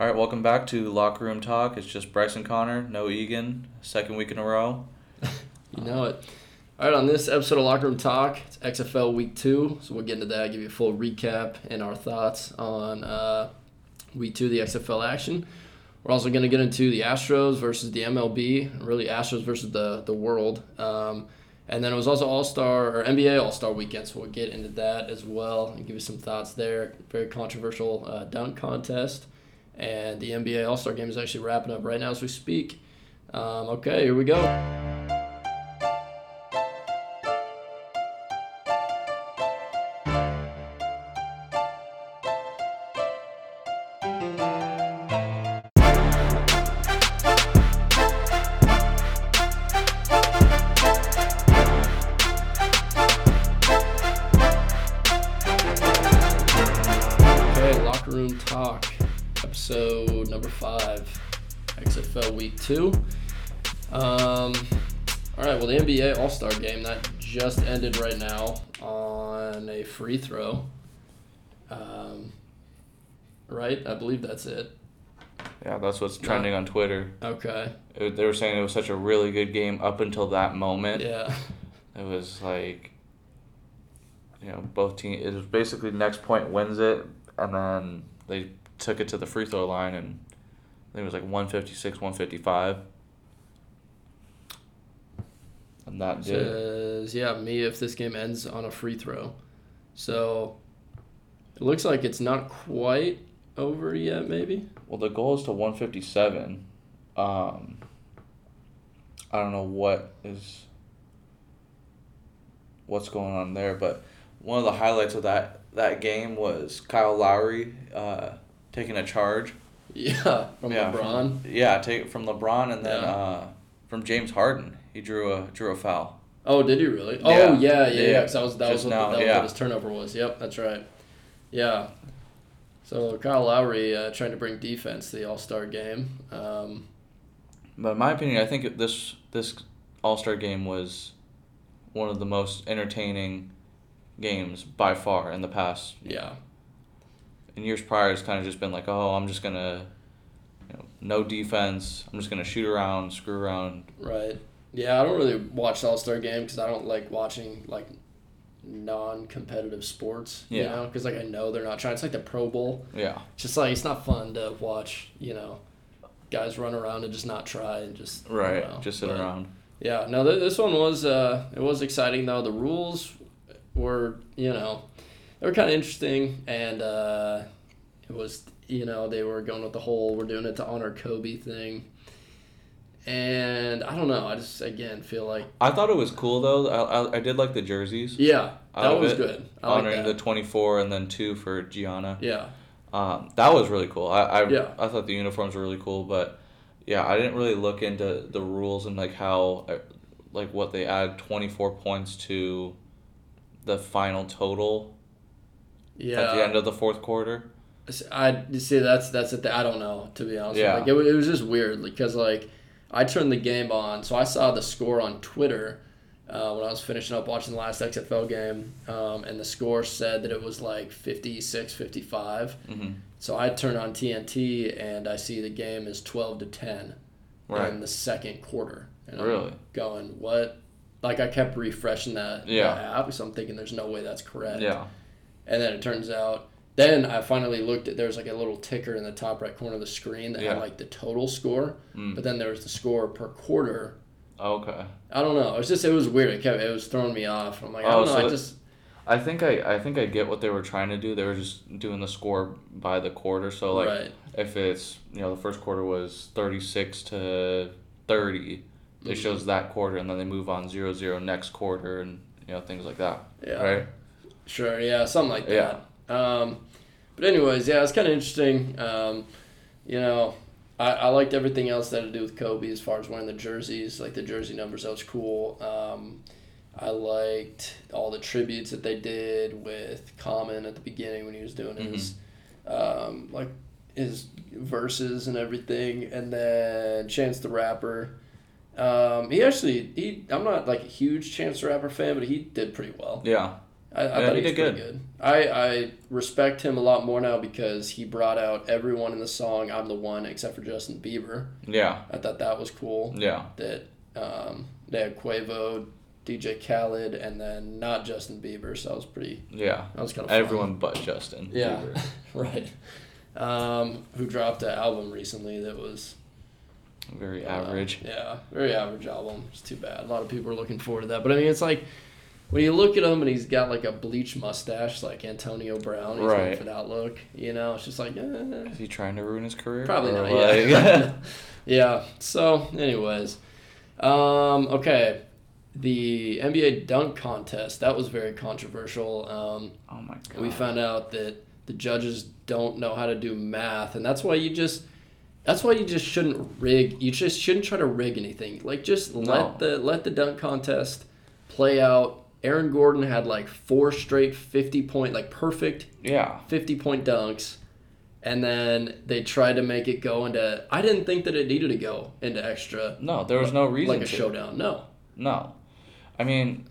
All right, welcome back to Locker Room Talk. It's just Bryson Connor, no Egan, second week in a row. You know it. All right, on this episode of Locker Room Talk, it's XFL Week Two, so we'll get into that, give you a full recap and our thoughts on uh, Week Two, the XFL action. We're also going to get into the Astros versus the MLB, really Astros versus the the world. Um, and then it was also All Star or NBA All Star Weekend, so we'll get into that as well and give you some thoughts there. Very controversial uh, dunk contest, and the NBA All Star Game is actually wrapping up right now as we speak. Um, okay, here we go. Two. Um, all right, well, the NBA All Star Game that just ended right now on a free throw. Um, right, I believe that's it. Yeah, that's what's trending on Twitter. Okay, It, they were saying it was such a really good game up until that moment. yeah, It was like, you know, both teams. It was basically next point wins it, and then they took it to the free throw line, and I think it was like one fifty six, one fifty five. And that says yeah me if this game ends on a free throw. So it looks like it's not quite over yet, maybe. Well, the goal is to 157. Um, I don't know what is what's going on there, but one of the highlights of that that game was Kyle Lowry uh, taking a charge. Yeah, from yeah, LeBron. From, yeah, take it from LeBron and then Yeah. uh, from James Harden. He drew a drew a foul. Oh, did he really? Yeah. Oh, yeah, yeah, Yeah. yeah. Because that was that Just was what, now, that was what his turnover was. Yep, that's right. Yeah. So Kyle Lowry uh, trying to bring defense to the All Star game. Um, But in my opinion, I think this this All Star game was one of the most entertaining games by far in the past yeah, in years prior, it's kind of just been like, oh, I'm just gonna, you know, no defense. I'm just gonna shoot around, screw around. right. Yeah, I don't really watch the All Star game because I don't like watching like non-competitive sports. Yeah. You know, because like I know they're not trying. It's like the Pro Bowl. Yeah, It's just like it's not fun to watch. You know, guys run around and just not try and just right. know, just sit but- around. Yeah, no, th- this one was uh, it was exciting though. The rules were, you know, they were kind of interesting, and uh, it was, you know, they were going with the whole "we're doing it to honor Kobe" thing, and I don't know. I just again feel like, I thought it was cool though. I, I, I did like the jerseys. yeah, that was it, good. I honoring the 24 and then two for Gianna. yeah, Um, that was really cool. I I, Yeah. I thought the uniforms were really cool, but yeah, I didn't really look into the rules and like how, uh, like what they add 24 points to the final total yeah. at the end of the fourth quarter. I see that's that's it. I don't know to be honest. Yeah. Like it, it was just weird because like I turned the game on, so I saw the score on Twitter uh, when I was finishing up watching the last XFL game, um, and the score said that it was like 56 55. Mm-hmm. So I turn on TNT and I see the game is 12 to 10 Right. in the second quarter. And Really? I'm going, what? Like I kept refreshing that, Yeah. that app, so I'm thinking there's no way that's correct. Yeah. And then it turns out, then I finally looked at there's like a little ticker in the top right corner of the screen that Yeah. had like the total score, Mm. but then there was the score per quarter. Okay. I don't know. It was just it was weird. It kept it was throwing me off. I'm like I Oh, don't know. so I just I think I, I think I get what they were trying to do. They were just doing the score by the quarter. So like right. if it's you know the first quarter was thirty six to thirty, it Mhm. shows that quarter, and then they move on zero zero next quarter, and you know things like that. Yeah. Right. Sure. Yeah. Something like Yeah. that. Um, but anyways, yeah, it's kind of interesting. Um, you know, I, I liked everything else that had to do with Kobe as far as wearing the jerseys, like the jersey numbers. That was cool. Um, I liked all the tributes that they did with Common at the beginning when he was doing his, um, like his verses and everything, and then Chance the Rapper. Um, he actually he I'm not like a huge Chance the Rapper fan, but he did pretty well. Yeah. I, I Yeah, thought he did pretty good. I, I respect him a lot more now because he brought out everyone in the song "I'm the One" except for Justin Bieber. Yeah, I thought that was cool. yeah, That um, they had Quavo, DJ Khaled, and then not Justin Bieber. So that was pretty. yeah. That was kind of fun. Everyone but Justin. Yeah, Bieber. right. Um, who dropped an album recently that was Very uh, average. yeah, very average album. It's too bad. A lot of people are looking forward to that. But I mean, it's like when you look at him and he's got like a bleach mustache, like Antonio Brown. He's Right. for that look. You know, it's just like eh, Is he trying to ruin his career? probably not. like- Yeah. yeah. So, anyways, um, okay. The NBA dunk contest that was very controversial. Um, oh my god. we found out that the judges don't know how to do math and that's why you just that's why you just shouldn't rig you just shouldn't try to rig anything like just No. let the let the dunk contest play out aaron gordon had like four straight 50 point like perfect Yeah. 50 point dunks and then they tried to make it go into i didn't think that it needed to go into extra No, there was no reason like a to. showdown no No, I mean,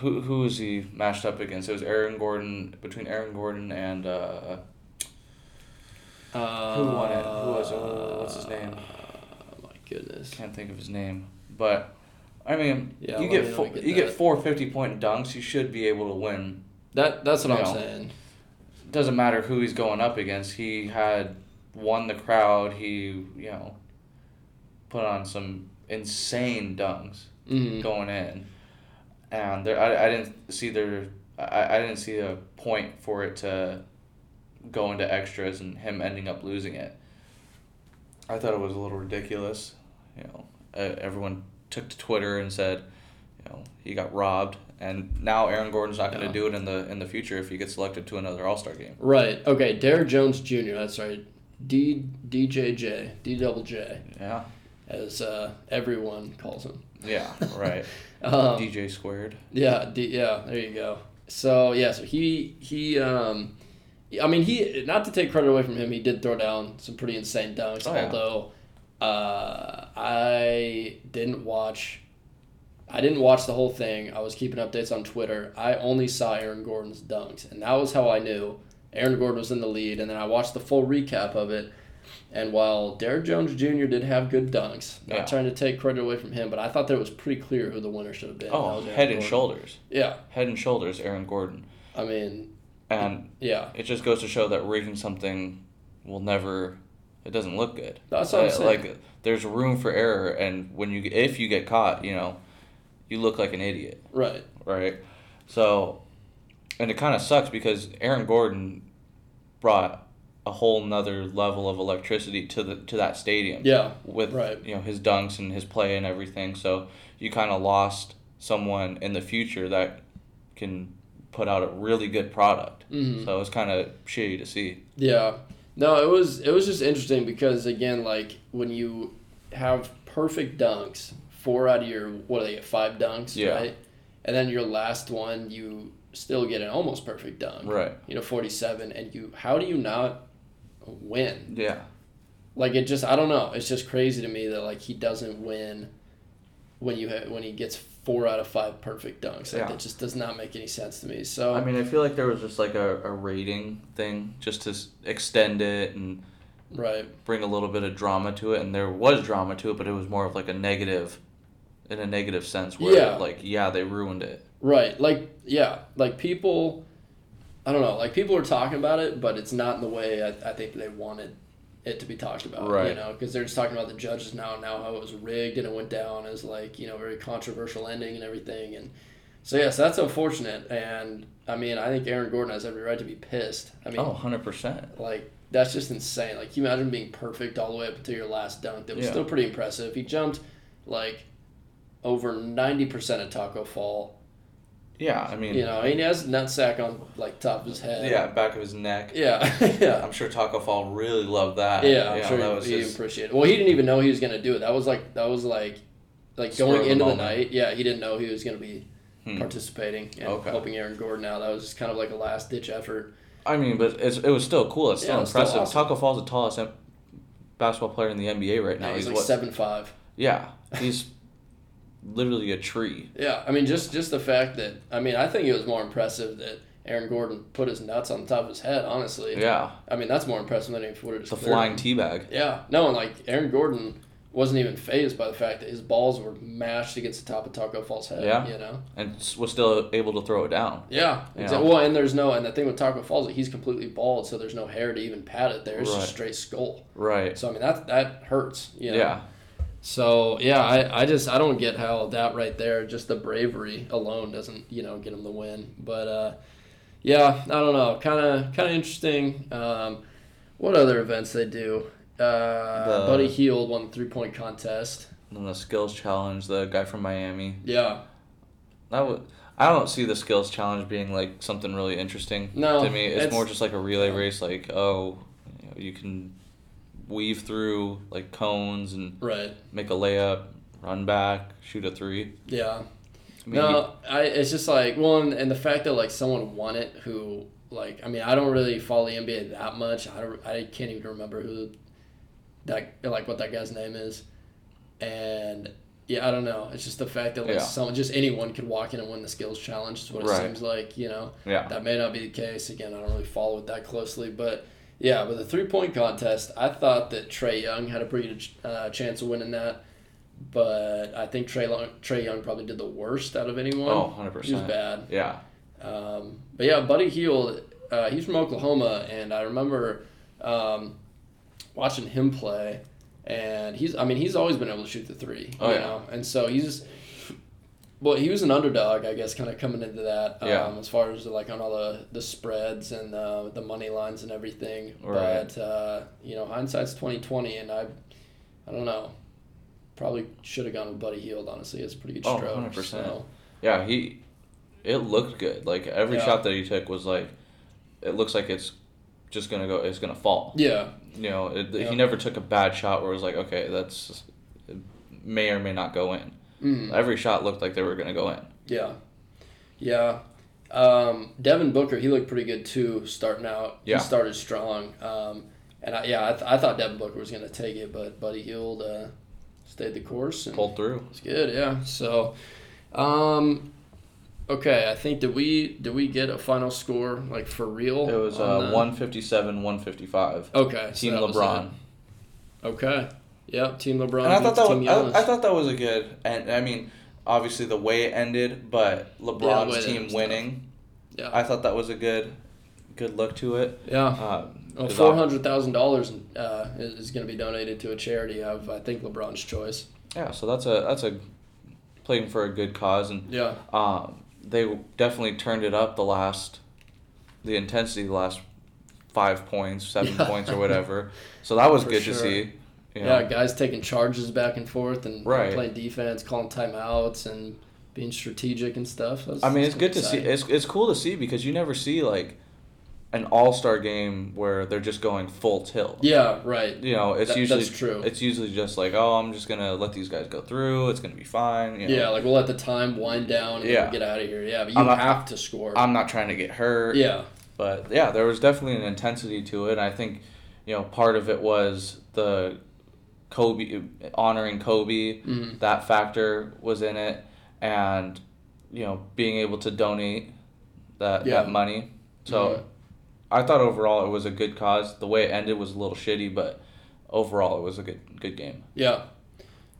who who was he matched up against? It was Aaron Gordon between Aaron Gordon and uh, uh, who won it? Who was it? What's his name? oh my goodness Can't think of his name. But I mean, Yeah, you get four, get you get four 50 point dunks. You should be able to win. that that's what You i'm know. saying Doesn't matter who he's going up against. He had won the crowd. He you know put on some insane dunks. mm-hmm. going in, and there I, I didn't see there I, I didn't see a point for it to go into extras and him ending up losing it. I thought it was a little ridiculous. You know, uh, everyone took to Twitter and said, you know, he got robbed, and now Aaron Gordon's not going to Yeah. do it in the in the future if he gets selected to another All Star game. Right. Okay. Derrick Jones Jr. That's right. D DJJ D double J Yeah, as uh, everyone calls him. yeah, right. Um, DJ squared. yeah. D, yeah. There you go. So yeah. So he he um, I mean he not to take credit away from him. He did throw down some pretty insane dunks. Oh, yeah. although uh, I didn't watch. I didn't watch the whole thing. I was keeping updates on Twitter. I only saw Aaron Gordon's dunks, and that was how I knew Aaron Gordon was in the lead. And then I watched the full recap of it. And while Derrick Jones Jr. did have good dunks, not Yeah. trying to take credit away from him, but I thought that it was pretty clear who the winner should have been. Oh, head and shoulders. Yeah, Head and shoulders, Aaron Gordon. I mean, And yeah, it just goes to show that rigging something will never it doesn't look good that's what I'm Uh, saying. like there's room for error and when you if you get caught you know you look like an idiot right. right so and it kind of sucks because aaron gordon brought a whole nother level of electricity to the to that stadium Yeah, with right. you know his dunks and his play and everything so you kind of lost someone in the future that can put out a really good product hmm so it's kind of shitty to see Yeah. No, it was it was just interesting because again, like when you have perfect dunks, four out of your what do they five dunks, Yeah. right? And then your last one, you still get an almost perfect dunk, right you know, forty seven, and you how do you not win? yeah Like it just I don't know. It's just crazy to me that like he doesn't win when you ha- when he gets four out of five perfect dunks. Like Yeah. it just does not make any sense to me. So I mean, I feel like there was just like a, a rating thing just to extend it and right. bring a little bit of drama to it. And there was drama to it, but it was more of like a negative, in a negative sense where, Yeah. like, yeah, they ruined it. Right. Like, yeah. Like, people, I don't know. Like, people are talking about it, but it's not in the way I, I think they wanted it to be talked about. right. You know, because they're just talking about the judges now, now how it was rigged and it went down as, like, you know, very controversial ending and everything. And so, yes, that's unfortunate. And, I mean, I think Aaron Gordon has every right to be pissed. I mean, Oh, 100%. like, that's just insane. Like, can you imagine being perfect all the way up until your last dunk? That was Yeah. still pretty impressive. He jumped, like, over 90% of Taco Fall. Yeah, I mean, You know, he has nutsack on like top of his head. yeah, back of his neck. Yeah. yeah. I'm sure Taco Fall really loved that. Yeah, I'm know, sure that he, was he appreciated. it. Well, he didn't even know he was gonna do it. That was like that was like like Spur going the into the night. Yeah, he didn't know he was gonna be Hmm. participating and Okay. helping Aaron Gordon out. That was just kind of like a last ditch effort. I mean, but it's, it was still cool. It's still Yeah, it's still impressive. awesome. Taco Fall's the tallest basketball player in the NBA right now. No, he's, he's like what? seven five. Yeah, he's literally a tree. Yeah, I mean, just just the fact that I mean, I think it was more impressive that Aaron Gordon put his nuts on the top of his head. Honestly, Yeah, I mean, that's more impressive than if would have the just flying teabag. Yeah, no, and like Aaron Gordon wasn't even phased by the fact that his balls were mashed against the top of Taco Fall's head. Yeah. you know. and was still able to throw it down. Yeah, Yeah. exactly. Well, and there's no, and the thing with Taco Falls, he's completely bald, so there's no hair to even pat it there. It's Right. just straight skull. Right. So I mean, that that hurts. You know? Yeah. So yeah, I, I just I don't get how that right there, just the bravery alone doesn't you know get him the win. But uh, yeah, I don't know, kind of kind of interesting. Um, what other events they do? Uh, The- Buddy Hield won the three point contest. And then the skills challenge, the guy from Miami. Yeah, That would. I don't see the skills challenge being like something really interesting No, to me. It's, it's- more just like a relay race. Like oh, you, know, you can weave through like cones and right. make a layup, run back, shoot a three. Yeah. I mean, no, I it's just like well, and, and the fact that like someone won it who like I mean I don't really follow the NBA that much. I don't, I can't even remember who that like what that guy's name is, and yeah I don't know. It's just the fact that like Yeah. someone just anyone could walk in and win the skills challenge is what it Right. seems like. You know yeah, that may not be the case. Again, I don't really follow it that closely, but. Yeah, but the three point contest, I thought that Trae Young had a pretty good uh, chance of winning that, but I think Trey Long, Trae Young probably did the worst out of anyone. oh, 100 He was bad. Yeah, Um, but yeah, Buddy Hield, uh, he's from Oklahoma, and I remember um, watching him play, and he's, I mean, he's always been able to shoot the three, Oh, you yeah. know, and so he's, well, he was an underdog, I guess, kind of coming into that, um, Yeah. as far as like on all the, the spreads and uh, the money lines and everything. Right. But uh, you know, hindsight's twenty twenty, and I, I don't know, probably should have gone with Buddy Hield. Honestly, it's a pretty good Oh, stroke. 100%. So. yeah. He, it looked good. Like every Yeah. shot that he took was like, it looks like it's just gonna go. It's gonna fall. Yeah, You know, it, Yeah. he never took a bad shot where it was like, okay, that's it may or may not go in. Mm. Every shot looked like they were gonna go in. Yeah, yeah. Um, Devin Booker, he looked pretty good too, starting out. Yeah. He started strong. Um, and I, yeah, I, th- I thought Devin Booker was going to take it, but Buddy Hield uh, stayed the course. And Pulled through. It's good, yeah. So, um, okay, I think did we did we get a final score like for real? It was uh, 157, 155. Okay, so Team that was LeBron. Okay. Yep, Team LeBron. And I thought that was, I, I thought that was a good and I mean obviously the way it ended, but LeBron's ended team winning. Yeah. I thought that was a good good look to it. yeah. Um, Well, four hundred thousand dollars uh, is, is going to be donated to a charity of I think LeBron's choice. Yeah, so that's a that's a playing for a good cause and Yeah. um, they definitely turned it up the last the intensity the last five points, seven Yeah. points or whatever. So that was For good sure. to see. You Yeah, guys taking charges back and forth and Right. playing defense, calling timeouts, and being strategic and stuff. That's, I mean, it's good to see. It's it's cool to see because you never see like an all star game where they're just going full tilt. Yeah, right. You know, it's That- usually that's true. It's usually just like, oh, I'm just gonna let these guys go through. It's gonna be fine. You know? Yeah, like we'll let the time wind down and Yeah. get out of here. Yeah, but you I'm not- have to score. I'm not trying to get hurt. yeah, But yeah, there was definitely an intensity to it. I think, you know, part of it was the Kobe honoring Kobe. Mhm. That factor was in it, and you know, being able to donate that Yeah. that money. So, Mhm. I thought overall it was a good cause. The way it ended was a little shitty, but overall it was a good good game. yeah.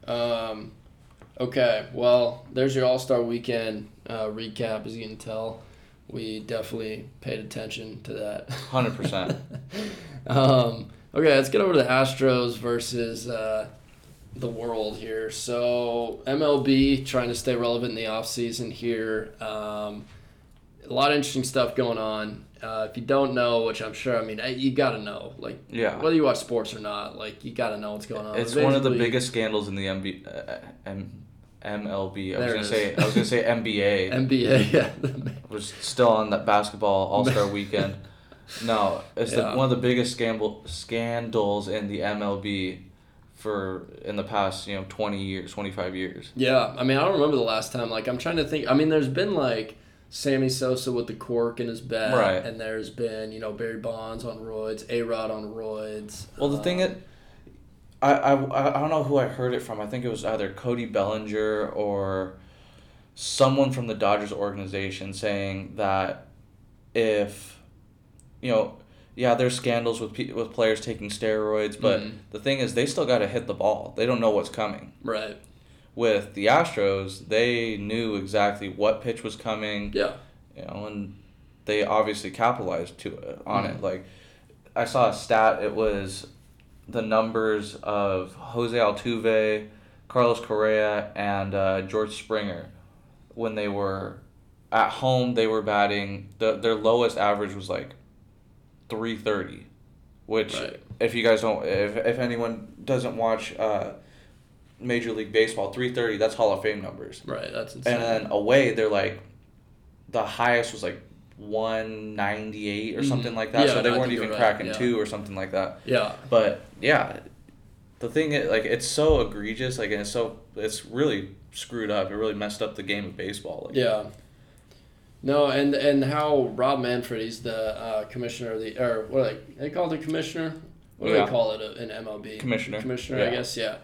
Um, okay, well, there's your All Star Weekend uh, recap. As you can tell, we definitely paid attention to that. Hundred percent. um, okay, let's get over to the Astros versus uh, the world here. So MLB trying to stay relevant in the offseason here. Um, a lot of interesting stuff going on. Uh, if you don't know, which I'm sure, I mean, you got to know. Like, Yeah. whether you watch sports or not, like, you got to know what's going on. It's one of the biggest scandals in the MB, uh, M, MLB. I was gonna say. I was gonna say NBA. NBA, yeah. We're still on that basketball All Star Weekend. No, it's Yeah. the, one of the biggest scandal scandals in the MLB for in the past you know twenty years, twenty five years. Yeah, I mean, I don't remember the last time. Like, I'm trying to think. I mean, there's been like Sammy Sosa with the cork in his bat, Right. and there's been you know Barry Bonds on roids, A Rod on roids. Well, the thing um, that I, I, I don't know who I heard it from. I think it was either Cody Bellinger or someone from the Dodgers organization saying that if, you know, yeah, there's scandals with pe- with players taking steroids, but Mhm. the thing is, they still got to hit the ball. They don't know what's coming. Right. With the Astros, they knew exactly what pitch was coming, Yeah. you know, and they obviously capitalized to it on Mhm. it. Like, I saw a stat. It was the numbers of Jose Altuve, Carlos Correa, and uh, George Springer when they were at home. They were batting. The, their lowest average was like three thirty, which Right. if you guys don't, if if anyone doesn't watch uh, Major League Baseball, three thirty. That's Hall of Fame numbers. Right. That's insane. And then away, they're like, the highest was like 198 or Mhm. something like that. Yeah, so they I weren't even right, cracking yeah. two or something like that. yeah. But yeah, the thing is, like, it's so egregious. Like, and it's so, it's really screwed up. It really messed up the game of baseball. Like, Yeah. No, and and how Rob Manfred, he's the uh, commissioner of the or what are they, they call the commissioner? What do Yeah. they call it uh, in MLB? Commissioner. Commissioner, I guess. Yeah.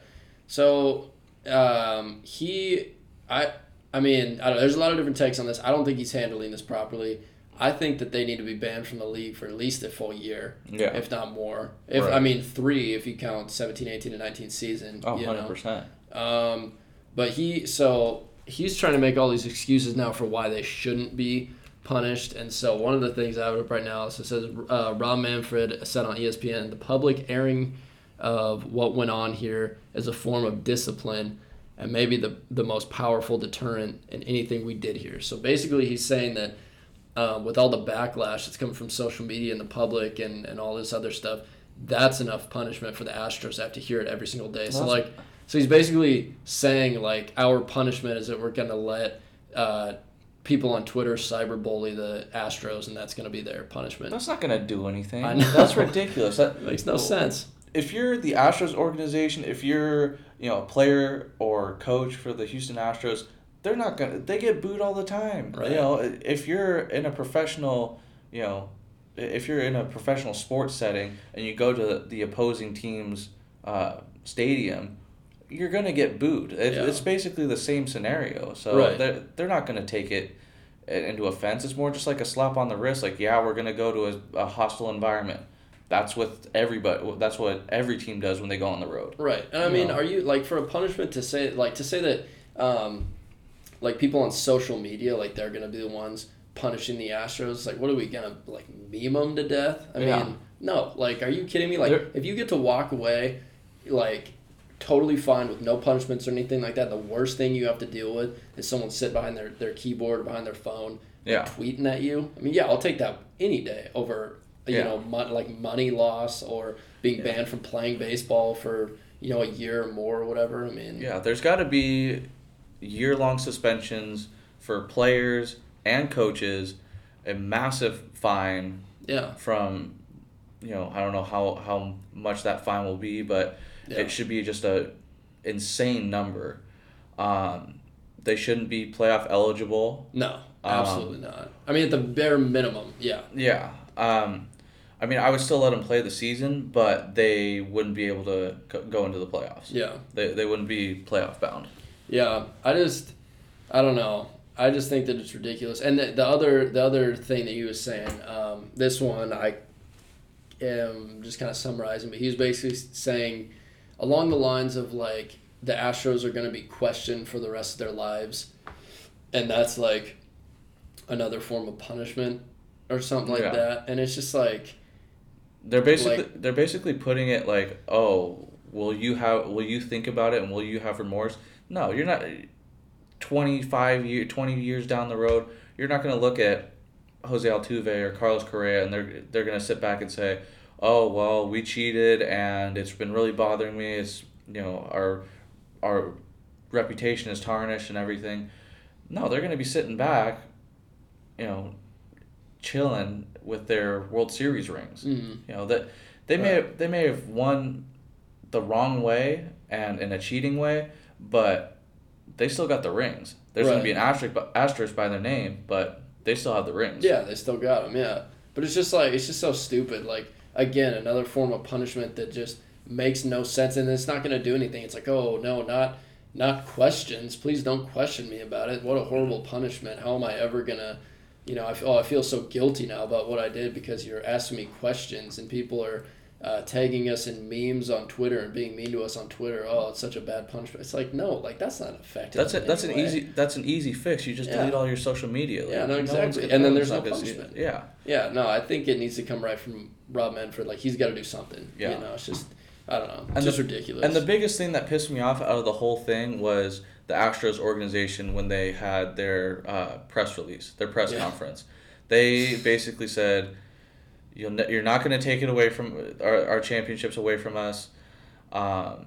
So um, he, I, I mean, I don't. There's a lot of different takes on this. I don't think he's handling this properly. I think that they need to be banned from the league for at least a full year, Yeah. if not more. If Right. I mean three, if you count 17, 18, and 19 season. Oh, you 100%. know? Um, but he so he's trying to make all these excuses now for why they shouldn't be punished. And so one of the things I have up right now so it says uh, Rob Manfred said on ESPN the public airing of what went on here is a form of discipline and maybe the the most powerful deterrent in anything we did here. So basically, he's saying that. Um, with all the backlash that's coming from social media and the public and, and all this other stuff, that's enough punishment for the Astros to have to hear it every single day. So That's- like, so he's basically saying like our punishment is that we're gonna let uh, people on Twitter cyberbully the Astros, and that's gonna be their punishment. That's not going to do anything. I know. That's ridiculous. That makes no sense. if you're the Astros organization, if you're you know a player or coach for the Houston Astros, they're not gonna. They get booed all the time. Right. You know, if you're in a professional, you know, if you're in a professional sports setting and you go to the opposing team's uh, stadium, you're gonna get booed. It, Yeah. It's basically the same scenario. So Right. they're they're not gonna take it into offense. It's more just like a slap on the wrist. Like, yeah, we're gonna go to a, a hostile environment. That's what everybody. That's what every team does when they go on the road. Right. And I mean, No. are you like for a punishment to say like to say that um, like people on social media like they're gonna be the ones punishing the Astros? Like, what are we gonna like meme them to death? I Yeah. mean, no. Like, are you kidding me? Like, They're- if you get to walk away, like totally fine with no punishments or anything like that. The worst thing you have to deal with is someone sit behind their, their keyboard or behind their phone Yeah. tweeting at you. I mean, yeah, I'll take that any day over you Yeah. know mon- like money loss or being Yeah. banned from playing baseball for you know a year or more or whatever. I mean, Yeah, there's got to be year long suspensions for players and coaches, a massive fine yeah, from, you know, I don't know how, how much that fine will be, but yeah, it should be just a insane number. Um, they shouldn't be playoff eligible. no, Um, absolutely not. I mean, at the bare minimum, yeah, Yeah. Um, I mean, I would still let them play the season, but they wouldn't be able to go- go into the playoffs. yeah, They, they wouldn't be playoff bound. yeah. I just, I don't know. I just think that it's ridiculous. And the, the other the other thing that he was saying, um, this one I am just kind of summarizing, but he was basically saying along the lines of like the Astros are going to be questioned for the rest of their lives, and that's like another form of punishment or something like Yeah. that. And it's just like They're basically Like- they're basically putting it like, oh, will you have will you think about it and will you have remorse? No, you're not. Twenty five year twenty years down the road, you're not gonna look at Jose Altuve or Carlos Correa and they're they're gonna sit back and say, oh well, we cheated and it's been really bothering me. It's you know our our reputation is tarnished and everything. No, they're gonna be sitting back, you know, chilling with their World Series rings. mm, You know that they may Right. have, they may have won the wrong way and in a cheating way, but they still got the rings. There's going to be an asterisk, asterisk by their name, but they still have the rings. yeah, they still got them. Yeah, but it's just like it's just so stupid. Like again, another form of punishment that just makes no sense and it's not going to do anything. It's like, oh no, not not questions. Please don't question me about it. What a horrible punishment. How am I ever gonna, you know, I oh, I feel so guilty now about what I did because you're asking me questions and people are uh, tagging us in memes on Twitter and being mean to us on Twitter. Oh, it's such a bad punishment. It's like no, like that's not effective. That's it. That's an way. easy. That's an easy fix. You just Yeah. delete all your social media. Yeah, no, exactly. And then there's no punishment. Yeah. Yeah, no, I think it needs to come right from Rob Manfred. Like he's got to do something. Yeah. you know, it's just I don't know, it's And just the- ridiculous. And the biggest thing that pissed me off out of the whole thing was the Astros organization when they had their uh, press release, their press Yeah. conference. They basically said, "You'll ne- you're not going to take it away from our, our championships away from us. Um,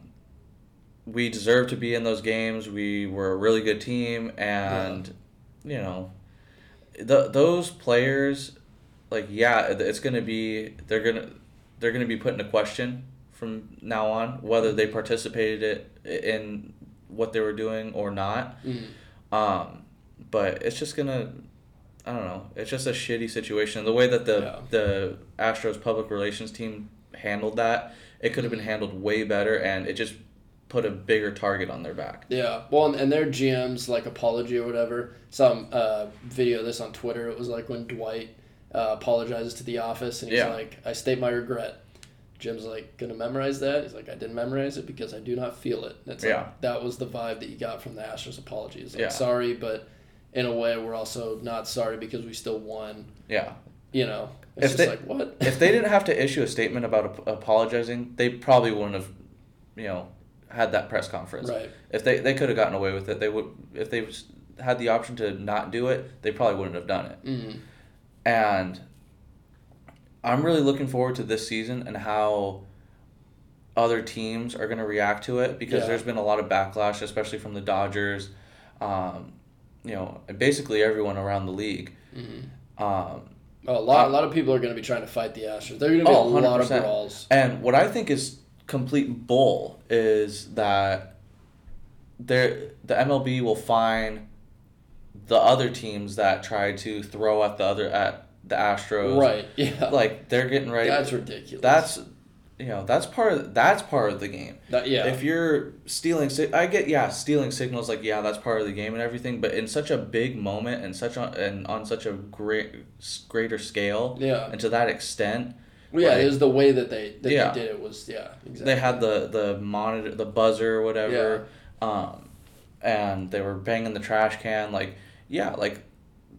we deserve to be in those games. We were a really good team, and you know, the those players, like yeah, it's going to be they're gonna they're going to be put into question from now on whether they participated in what they were doing or not. Mhm. Um, but it's just gonna, I don't know. It's just a shitty situation. The way that the Yeah. the Astros public relations team handled that, it could have been handled way better, and it just put a bigger target on their back. Yeah, well, and, and their GM's like apology or whatever. Some uh, video of this on Twitter. It was like when Dwight uh, apologizes to the office, and he's Yeah. like, "I state my regret." Jim's like, "Gonna memorize that?" He's like, "I didn't memorize it because I do not feel it." It's Yeah. like that was the vibe that you got from the Astros apologies. Like, Yeah. sorry, but in a way, we're also not sorry because we still won. Yeah. You know, it's If just they- like what? if they didn't have to issue a statement about ap- apologizing, they probably wouldn't have, you know, had that press conference. right, If they they could have gotten away with it, they would. If they had the option to not do it, they probably wouldn't have done it. mm And I'm really looking forward to this season and how other teams are going to react to it because Yeah. there's been a lot of backlash, especially from the Dodgers, um, you know, basically everyone around the league. mm Um, a lot, a lot of people are going to be trying to fight the Astros. There are going to be Oh, a lot of 100%. brawls. and what I think is complete bull is that there the MLB will fine the other teams that try to throw at the other at the Astros. Right? Yeah. Like they're getting ready. That's ridiculous. That's you know that's part of that's part of the game. that, yeah. If you're stealing, I get yeah, stealing signals like yeah, that's part of the game and everything. But in such a big moment and such on and on such a great greater scale yeah. and to that extent, yeah, like- it was the way that they that Yeah. they did it was yeah exactly. they had the the monitor, the buzzer, or whatever, um, and they were banging the trash can. Like yeah, like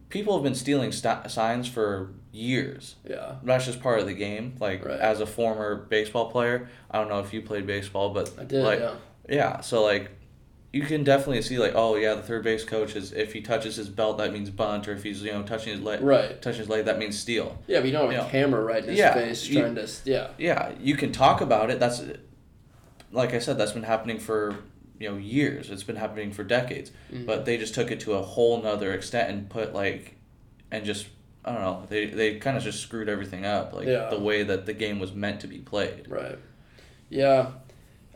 people have been stealing sta signs for years. yeah That's just part of the game. Like Right. as a former baseball player, I don't know if you played baseball, but I did like yeah yeah, so like you can definitely see like oh yeah, the third base coach is if he touches his belt that means bunt, or if he's you know touching his leg right touching his leg that means steal. yeah but you don't have a Yeah. camera right in his Yeah, face you- trying to yeah Yeah, you can talk about it. That's like I said, that's been happening for you know years. It's been happening for decades. Mhm. But they just took it to a whole nother extent and put like and just I don't know. They they kind of just screwed everything up like Yeah. the way that the game was meant to be played. right yeah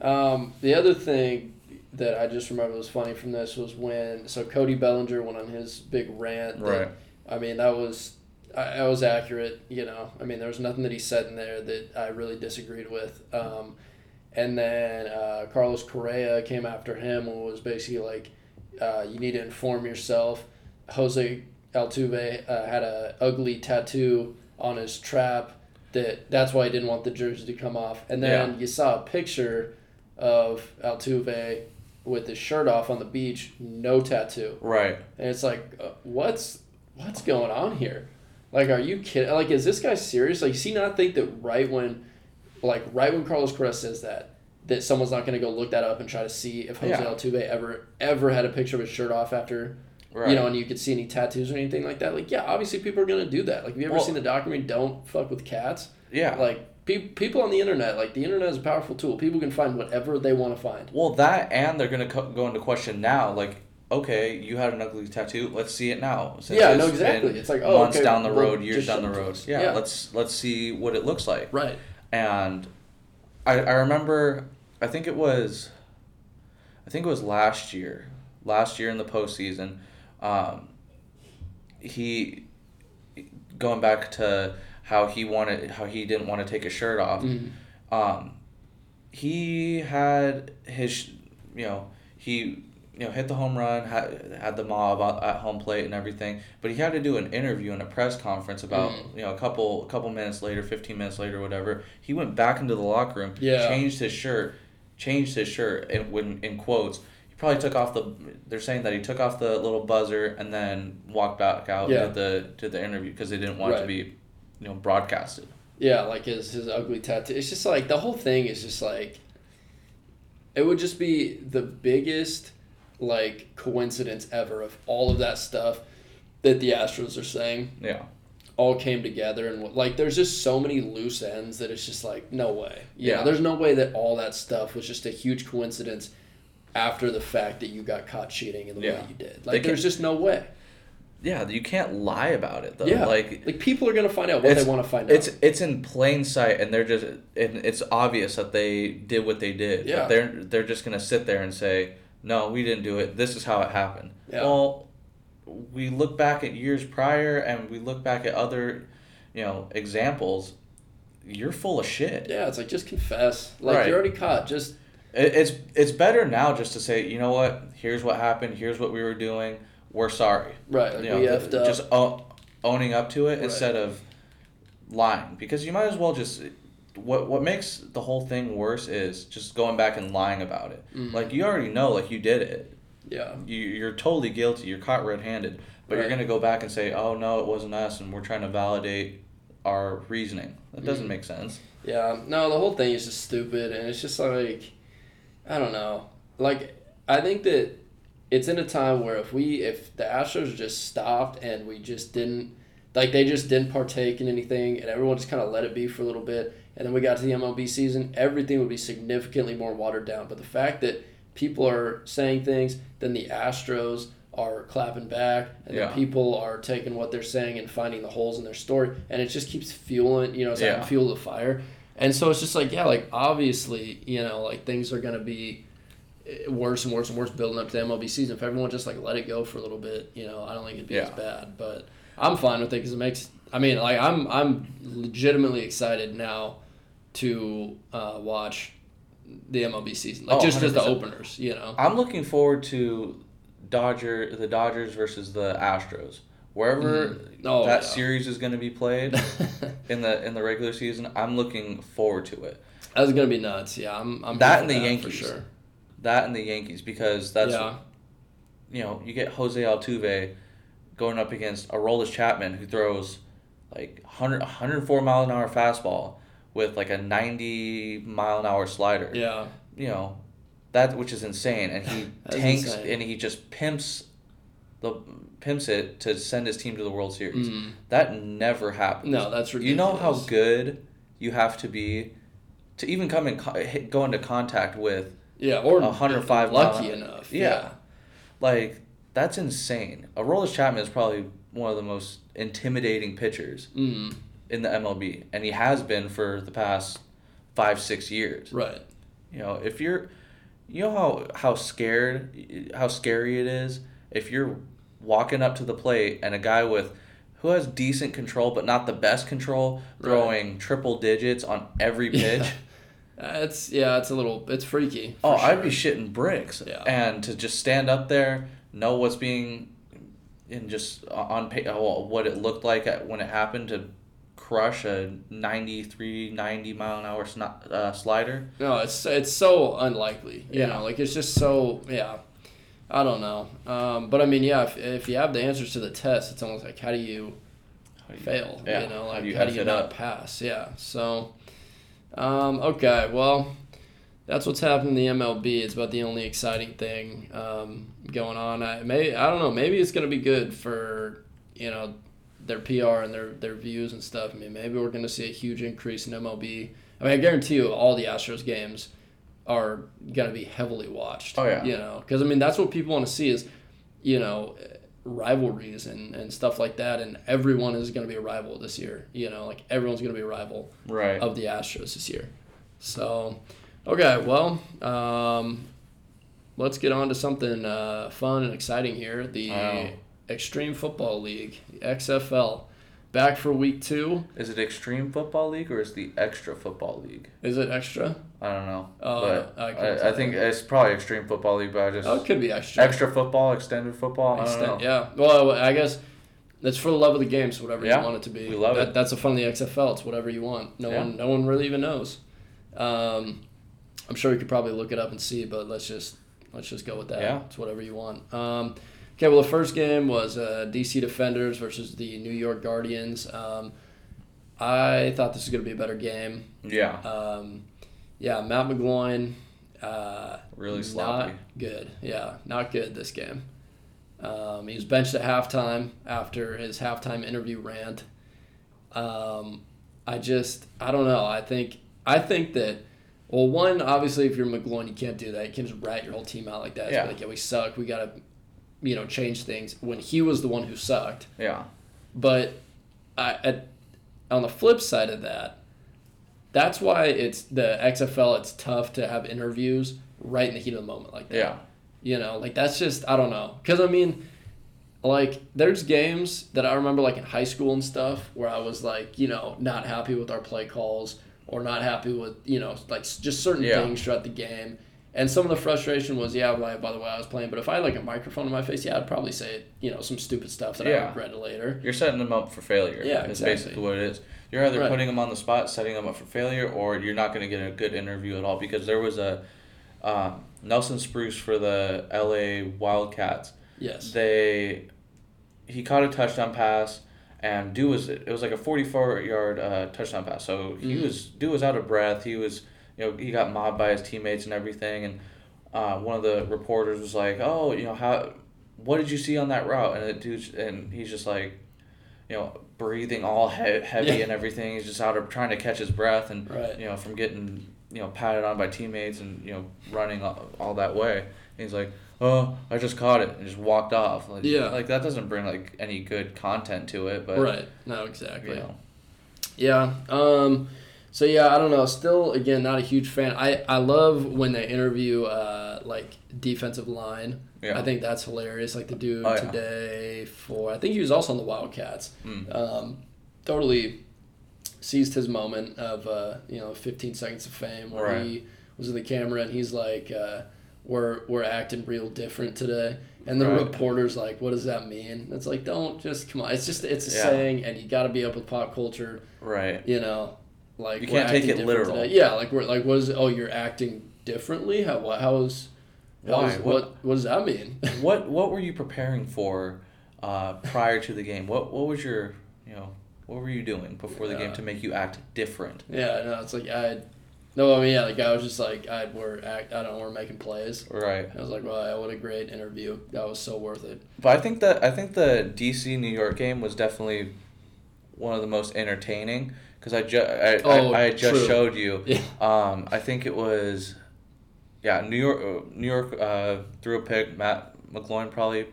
um, the other thing that I just remember was funny from this was when so Cody Bellinger went on his big rant that Right. I mean, that was I, I was accurate. You know, I mean, there was nothing that he said in there that I really disagreed with. Um, and then uh, Carlos Correa came after him and was basically like, uh, "You need to inform yourself." Jose Altuve uh, had a ugly tattoo on his trap that that's why he didn't want the jersey to come off. And then Yeah. you saw a picture of Altuve with his shirt off on the beach, no tattoo. Right. And it's like, uh, what's what's going on here? Like, are you kidding? Like, is this guy serious? Like, does he not think that right when, like, right when Carlos Correa says that, that someone's not going to go look that up and try to see if Jose Yeah. Altuve ever ever had a picture of his shirt off after, Right. you know, and you could see any tattoos or anything like that? Like, yeah, obviously people are going to do that. Like, have you ever Well- seen the documentary "Don't Fuck with Cats"? yeah. Like, pe- people on the internet, like, the internet is a powerful tool. People can find whatever they want to find. Well, that and they're gonna co- go into question now. Like, okay, you had an ugly tattoo. Let's see it now. Since Yeah, no, exactly. It's like, oh, months okay, down the road, years down the to road. Yeah, Yeah. let's let's see what it looks like. Right. And I I remember I think it was I think it was last year. Last year in the postseason, um, he going back to how he wanted how he didn't want to take his shirt off. Mhm. Um, he had his, you know, he you know hit the home run, had had the mob at home plate and everything, but he had to do an interview and a press conference about Mm. you know a couple a couple minutes later, fifteen minutes later, whatever. He went back into the locker room, Yeah. changed his shirt, changed his shirt, and when in quotes. He probably took off the. They're saying that he took off the little buzzer and then walked back out Yeah. to the to the interview because they didn't want it to be, you know, broadcasted. Yeah, like his his ugly tattoo. It's just like the whole thing is just like it would just be the biggest like coincidence ever of all of that stuff that the Astros are saying Yeah. all came together and like there's just so many loose ends that it's just like no way. Yeah, Yeah. there's no way that all that stuff was just a huge coincidence after the fact that you got caught cheating in the way Yeah. you did. Like there's just no way. Yeah, you can't lie about it though. yeah, Like like people are gonna find out what they want to find out. it's it's in plain sight and they're just and it's obvious that they did what they did. Yeah. But they're they're just gonna sit there and say, No, we didn't do it. This is how it happened. Yeah. Well, we look back at years prior and we look back at other, you know, examples, you're full of shit. yeah, it's like just confess. Like Right. you're already caught. Just It, it's it's better now just to say, you know what, here's what happened, here's what we were doing, we're sorry. right. Like you know, we the- effed just owning up to it Right. instead of lying because you might as well just what what makes the whole thing worse is just going back and lying about it Mhm. like you already know like you did it yeah. you, you're totally guilty you're caught red-handed but you're going to go back and say oh no it wasn't us and we're trying to validate our reasoning that doesn't Mhm. make sense Yeah, no, the whole thing is just stupid, and it's just like, I don't know. Like, I think that it's in a time where if we, if the Astros just stopped and we just didn't, like, they just didn't partake in anything, and everyone just kind of let it be for a little bit, and then we got to the MLB season, everything would be significantly more watered down. But the fact that people are saying things, then the Astros are clapping back, and Yeah. then people are taking what they're saying and finding the holes in their story, and it just keeps fueling, you know, it's Yeah. like fuel the fire. And so it's just like, yeah, like obviously, you know, like things are gonna be eh, worse and worse and worse building up to the MLB season. If everyone just like let it go for a little bit, you know, I don't think it'd be as bad. But I'm fine with it because it makes. I mean, like I'm I'm legitimately excited now to uh, watch the MLB season, like Oh, just as the openers, you know. i'm looking forward to dodger the dodgers versus the astros wherever Oh, that yeah. series is going to be played in the in the regular season i'm looking forward to it That's gonna be nuts. Yeah, I'm. I'm That and the for Yankees. sure. that and the yankees because that's yeah. you know, you get Jose Altuve going up against Aroldis Chapman who throws like 100, 104 mile an hour fastball with like a 90 mile an hour slider. Yeah. You know, that which is insane and he tanks insane. and he just pimps the pimps it to send his team to the World Series. Mm. That never happens. No, that's ridiculous. You know how good you have to be to even come and co- go into contact with Yeah, or 105 lucky mile- enough. Yeah. Like that's insane. Aroldis Chapman is probably one of the most intimidating pitchers. Mm, in the MLB, and he has been for the past five six years. right. You know, if you're, you know how how scared, how scary it is if you're walking up to the plate and a guy with who has decent control but not the best control Right. throwing triple digits on every pitch. Uh, It's yeah, it's a little it's freaky. Oh, for I'd be shitting bricks. Yeah. And to just stand up there, know what's being, and just on uh, what it looked like when it happened to crush a 93, 90 mile an hour sni- uh, slider. No, it's it's so unlikely. You Yeah. know, like it's just so yeah. I don't know. Um, but I mean, yeah, if, if you have the answers to the test, it's almost like how do you How do you- fail? Yeah, You know, how like do you how do you not up? pass? Yeah. So, um, okay, well, that's what's happening in the MLB. It's about the only exciting thing um, going on. I may I don't know. Maybe it's gonna be good for you know their PR and their their views and stuff. I mean, maybe we're gonna see a huge increase in MLB. I mean, I guarantee you, all the Astros games are gonna be heavily watched. Oh, yeah. You know, because I mean, that's what people want to see is, you know, rivalries and, and stuff like that. And everyone is gonna be a rival this year. You know, like everyone's gonna be a rival Right. of the Astros this year. So, okay, well, um, let's get on to something uh, fun and exciting here. The. Extreme Football League, the XFL. back for week two. Is it Extreme Football League or is it the Extra Football League? Is it extra? I don't know. Oh, but I I, I, think it's probably Extreme Football League, but I just Oh, it could be extra. extra football, extended football. Know. Yeah. Well, I guess that's for the love of the game, so whatever Yeah, you want it to be. we love that, it. That's the fun of the XFL. It's whatever you want. No Yeah. one, no one really even knows. Um, I'm sure you could probably look it up and see, but let's just let's just go with that. Yeah. It's whatever you want. Um, okay. Well, the first game was uh, DC Defenders versus the New York Guardians. Um, I thought this was going to be a better game. Yeah, Um, yeah, Matt McGloin. Uh, really sloppy. not good. Yeah, not good this game. Um, he was benched at halftime after his halftime interview rant. Um, I just, I don't know. I think, I think that, well, one, obviously, if you're McGloin, you can't do that. You can't just rat your whole team out like that. It's Yeah. like, yeah, we suck. We gotta, you know, change things. When he was the one who sucked, Yeah, but I, at, on the flip side of that, that's why it's the XFL. It's tough to have interviews right in the heat of the moment like that. yeah, You know, like that's just I don't know. Cuz I mean like there's games that I remember like in high school and stuff where I was like, you know, not happy with our play calls or not happy with, you know, like just certain Yeah. things throughout the game. And some of the frustration was, yeah, by, by the way I was playing, but if I had like a microphone in my face, yeah, I'd probably say, you know, some stupid stuff that I Yeah. regret later. you're setting them up for failure. Yeah, It's exactly. basically what it is. You're either Right. putting them on the spot, setting them up for failure, or you're not going to get a good interview at all. Because there was a um, Nelson Spruce for the L.A. Wildcats. Yes. They he caught a touchdown pass, and Do was it was like a forty four yard uh, touchdown pass. So he Mhm. was Do was out of breath. He was you know he got mobbed by his teammates and everything. And uh, one of the reporters was like, "Oh, you know how." What did you see on that route? And the dude, and he's just like, you know, breathing all he- heavy Yeah. and everything. He's just out of trying to catch his breath and Right. you know from getting you know patted on by teammates and you know running all, all that way. And he's like, "Oh, I just caught it," and just walked off. Like, Yeah. like that doesn't bring like any good content to it. But right. No, you exactly. know, Yeah. Um, so yeah, I don't know. Still, again, not a huge fan. I, I love when they interview uh, like defensive line. yeah, I think that's hilarious. Like the dude Oh, yeah. today for I think he was also on the Wildcats. Mm. Um, totally seized his moment of uh, you know 15 seconds of fame where Right. he was in the camera and he's like, uh, "We're we're acting real different today." And the Right. reporter's like, "What does that mean?" It's like, don't just come on. It's just it's a Yeah. saying, and you got to be up with pop culture right. you know, like You can't take it literal. today. Yeah, like we're like, what is? Oh, you're acting differently. How what? How Why? is- What- what? What does that mean? what what were you preparing for uh, prior to the game? What what was your you know what were you doing before the game to make you act different? yeah, no, it's like I. No, I mean yeah, like I was just like I we're act. I don't know, we're making plays. Right. I was like, wow, what a great interview. That was so worth it. But I think that I think the DC New York game was definitely one of the most entertaining because I, ju- I, Oh, I, I just true. showed you. Yeah. Um, I think it was, yeah, New York. uh, New York uh, threw a pick. Matt McGloin probably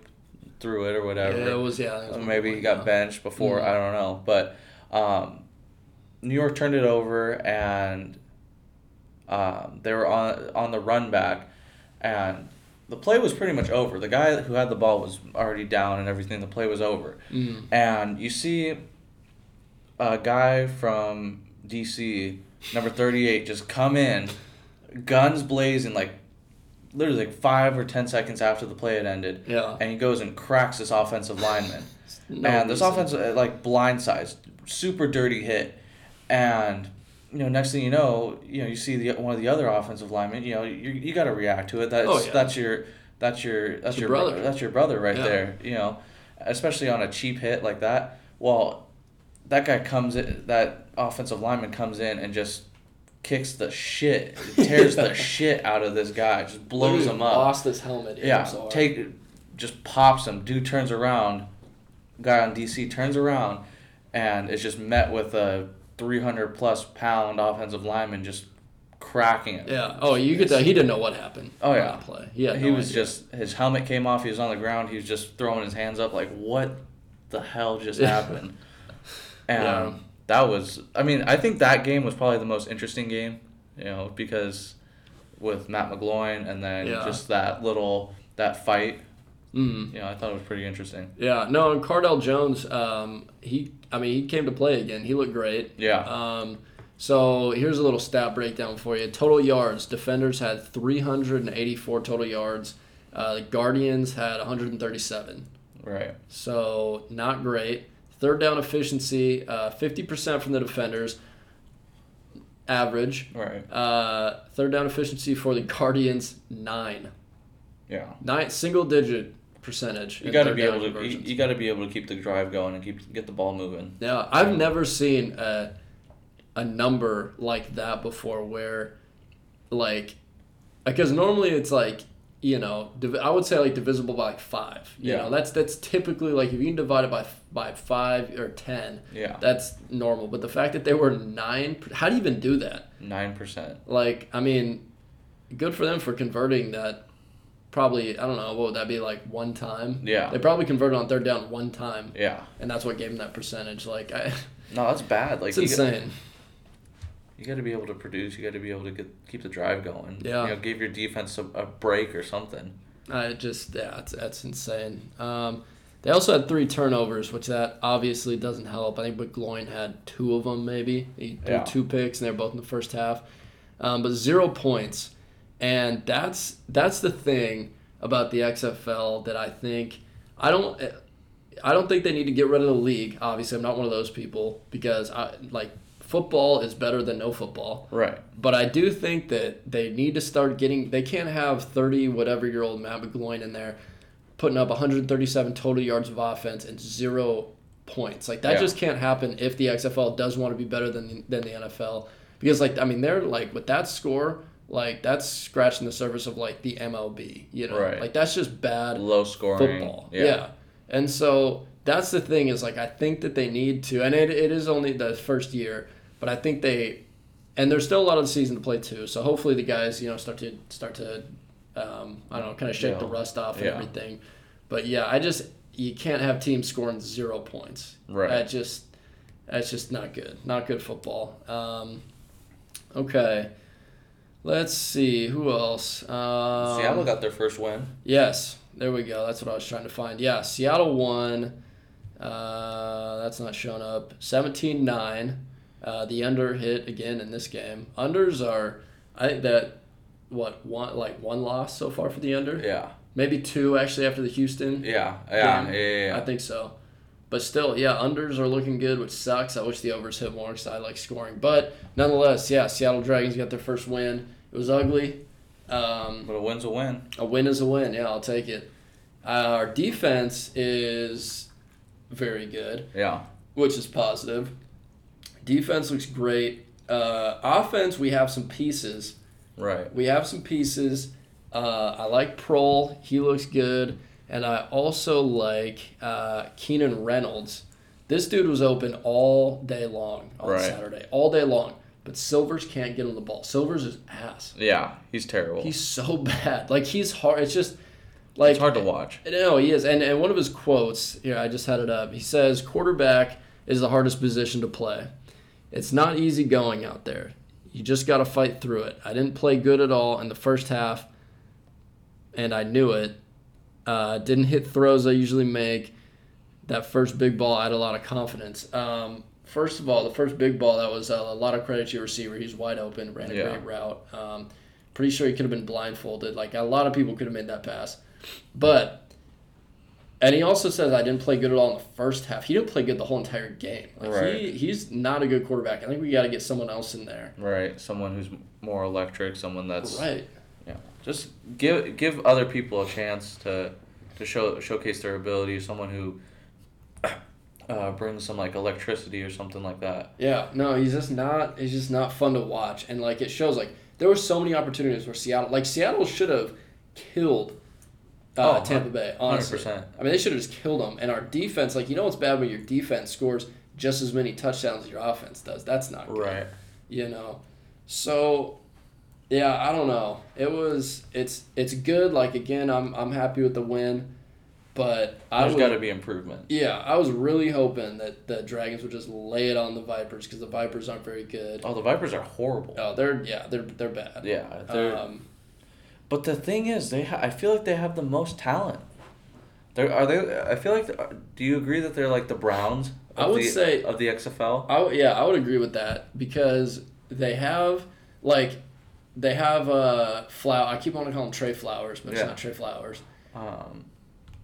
threw it or whatever. Yeah, it was yeah. It was Or maybe he got yeah. benched before. Mhm. I don't know, but um, New York turned it over and um, they were on on the run back, and the play was pretty much over. The guy who had the ball was already down and everything. The play was over, Mm. and you see a guy from DC, number thirty eight, just come in, guns blazing, like literally like five or ten seconds after the play had ended Yeah. and he goes and cracks this offensive lineman. No and this reason. uh, like blindsides, super dirty hit, and you know next thing you know, you know you see the one of the other offensive linemen. You know you, you got to react to it. That's Oh, yeah. that's your that's your that's your your, brother. That's your brother right Yeah. there. You know, especially on a cheap hit like that. Well, that guy comes in. That offensive lineman comes in and just kicks the shit, tears the shit out of this guy, just blows Literally him up. Lost his helmet. Yeah, take just pops him. Dude turns around. Guy on DC turns around, and is just met with a three hundred plus pound offensive lineman just cracking it. Yeah. Oh, you could tell he didn't know what happened. Oh, yeah. play. He, he no was idea. just his helmet came off. He was on the ground. He was just throwing his hands up like, "What the hell just happened?" And Yeah. that was. I mean, I think that game was probably the most interesting game. You know, because with Matt McGloin and then Yeah. just that little that fight Mm. Know, I thought it was pretty interesting. Yeah, no, and Cardale Jones, um, he, I mean, he came to play again. He looked great. Yeah. Um, so here's a little stat breakdown for you. Total yards, defenders had 384 total yards. Uh, the Guardians had 137. Right. So not great. Third down efficiency, uh, 50% from the defenders, average. Right. Uh, third down efficiency for the Guardians, nine. Yeah. Nine single digit percentage. You got to be able to. You, you got to be able to keep the drive going and keep get the ball moving. Yeah, I've never seen a, a number like that before where, like, because normally it's like, you know, div- I would say like divisible by like five. You Yeah. know, that's that's typically like if you can divide it by by five or ten, Yeah. that's normal. But the fact that they were nine, how do you even do that? Nine percent. Like, I mean, good for them for converting that. Probably, I don't know, what would that be like one time? Yeah. They probably converted on third down one time, Yeah. and that's what gave them that percentage. Like, I, No, that's bad. Like it's you insane. Got, you got to be able to produce. You got to be able to get keep the drive going. Yeah. You know, give your defense a, a break or something. I just yeah, it's, that's insane. Um, they also had three turnovers, which that obviously doesn't help. I think McGloin had two of them, maybe he threw Yeah. two picks, and they're both in the first half. Um, but zero points, and that's that's the thing about the XFL that I think I don't I don't think they need to get rid of the league. Obviously, I'm not one of those people because I like football is better than no football. Right. But I do think that they need to start getting. They can't have thirty whatever year old Matt McGloin in there, putting up 137 total yards of offense and zero points. Like that Yeah. just can't happen if the XFL does want to be better than than the NFL. Because like I mean they're like with that score, like that's scratching the surface of like the MLB. You know, Right. like that's just bad Low scoring. football. Yeah. And so that's the thing is like I think that they need to, and it, it is only the first year, but I think they, and there's still a lot of the season to play too. So hopefully the guys you know start to start to, um, I don't know, kind of shake the rust off and Yeah. everything. But yeah, I just you can't have teams scoring zero points. Right. That just that's just not good. Not good football. Um, okay. Let's see who else. Um, Seattle got their first win. Yes, there we go. That's what I was trying to find. Yeah, Seattle won. Uh, that's not showing up. 17 9. Uh, the under hit again in this game. Unders are, I think that, what, one like one loss so far for the under? Yeah. Maybe two actually after the Houston. Yeah. Yeah. Yeah. Yeah. yeah. I think so. But still, yeah, unders are looking good, which sucks. I wish the overs hit more because I like scoring. But nonetheless, yeah, Seattle Dragons got their first win. It was ugly. Um, But a win's a win. a win is a win. Yeah, I'll take it. Our defense is very good, Yeah. which is positive. Defense looks great. Uh, offense, we have some pieces. Right. We have some pieces. Uh, I like Proehl. He looks good. And I also like uh, Keenan Reynolds. This dude was open all day long on Right. Saturday. All day long. But Silvers can't get him the ball. Silvers is ass. Yeah. He's terrible. He's so bad. Like he's hard. It's just like it's hard to watch. No, he is. And and one of his quotes here, I just had it up. He says, "Quarterback is the hardest position to play. It's not easy going out there. You just got to fight through it. I didn't play good at all in the first half, and I knew it. Uh, didn't hit throws I usually make. That first big ball, I had a lot of confidence. Um, first of all, the first big ball, that was uh, a lot of credit to your receiver. He's wide open, ran a Yeah. great route. Um, pretty sure he could have been blindfolded. Like a lot of people could have made that pass, but and he also says I didn't play good at all in the first half. He didn't play good the whole entire game. Like Right. he, he's not a good quarterback. I think we got to get someone else in there. Right. Someone who's more electric. Someone that's Right. Yeah, just give give other people a chance to to show showcase their ability. Someone who uh, brings some like electricity or something like that. Yeah. No, he's just not. He's just not fun to watch, and like it shows. Like there were so many opportunities where Seattle, like Seattle, should have killed. Uh, Oh, Tampa Bay, honestly. 100%. I mean, they should have just killed them. And our defense, like, you know what's bad when your defense scores just as many touchdowns as your offense does? That's not good. Right. you know so yeah i don't know it was it's it's good like again i'm i'm happy with the win but i There's got to be improvement. yeah i was really hoping that the dragons would just lay it on the vipers because the vipers aren't very good Oh, the Vipers are horrible. oh they're yeah they're they're bad Yeah, they're. um, but the thing is, they ha- I feel like they have the most talent. They're, are they? I feel like. Do you agree that they're like the Browns? I would the, say- of the XFL. I w- yeah, I would agree with that because they have like they have uh flower. I keep wanting to call him Trey Flowers, but Yeah. it's not Trey Flowers. Um,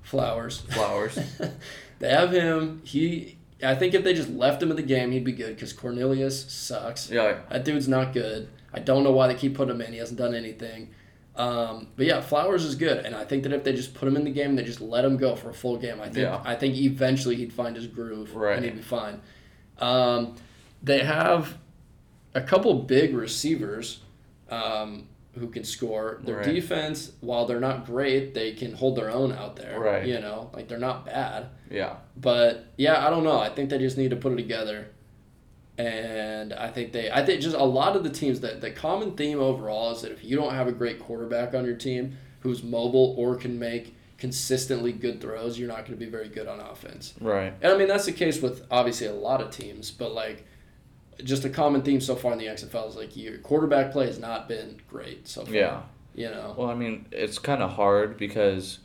Flowers. Flowers. they have him. He. I think if they just left him in the game, he'd be good because Cornelius sucks. yeah. That dude's not good. I don't know why they keep putting him in. He hasn't done anything. Um, but yeah, Flowers is good, and I think that if they just put him in the game, they just let him go for a full game. I think Yeah. I think eventually he'd find his groove Right. and he'd be fine. Um, they have a couple big receivers um, who can score. Their Right. defense, while they're not great, they can hold their own out there. Right. You know, like they're not bad. Yeah. But yeah, I don't know. I think they just need to put it together. And I think they I think just a lot of the teams that the common theme overall is that if you don't have a great quarterback on your team who's mobile or can make consistently good throws, you're not going to be very good on offense. Right. And I mean that's the case with obviously a lot of teams, but like just a common theme so far in the XFL is like your quarterback play has not been great so far. Yeah. You know. Well, I mean, it's kind of hard because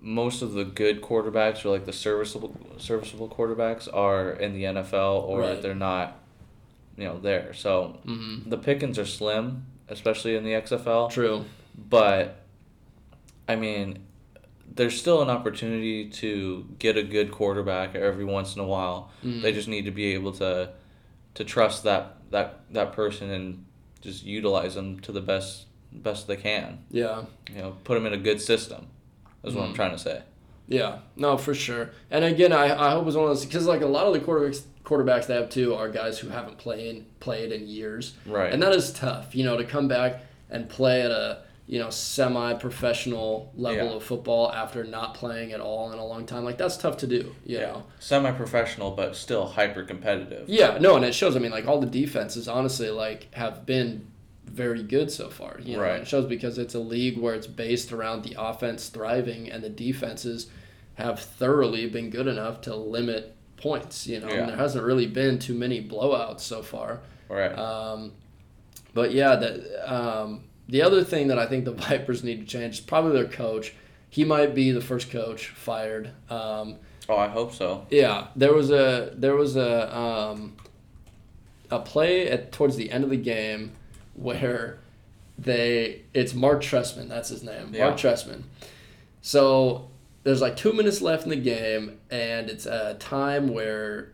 most of the good quarterbacks or like the serviceable serviceable quarterbacks are in the NFL or Right. they're not, you know, there. So Mm-hmm. the pickings are slim, especially in the XFL. True. But I mean, there's still an opportunity to get a good quarterback every once in a while. Mhm. They just need to be able to to trust that that that person and just utilize them to the best best they can. Yeah. You know, put them in a good system. Is what I'm Mhm. trying to say. Yeah, no, for sure. And again, I, I hope it's one of those because like a lot of the quarterbacks quarterbacks they have too are guys who haven't played played in years, Right. and that is tough. You know, to come back and play at a you know semi professional level Yeah. of football after not playing at all in a long time, like that's tough to do. You know. Semi professional but still hyper competitive. Yeah, no, and it shows. I mean, like all the defenses, honestly, like have been very good so far. You know, Right. it shows because it's a league where it's based around the offense thriving, and the defenses have thoroughly been good enough to limit points. You know, Yeah. and there hasn't really been too many blowouts so far. Right. Um, but yeah, the um, the other thing that I think the Vipers need to change is probably their coach. He might be the first coach fired. Um, oh, I hope so. yeah, there was a there was a um, a play at towards the end of the game where they it's Marc Trestman, that's his name, Yeah. Marc Trestman. So there's like two minutes left in the game, and it's a time where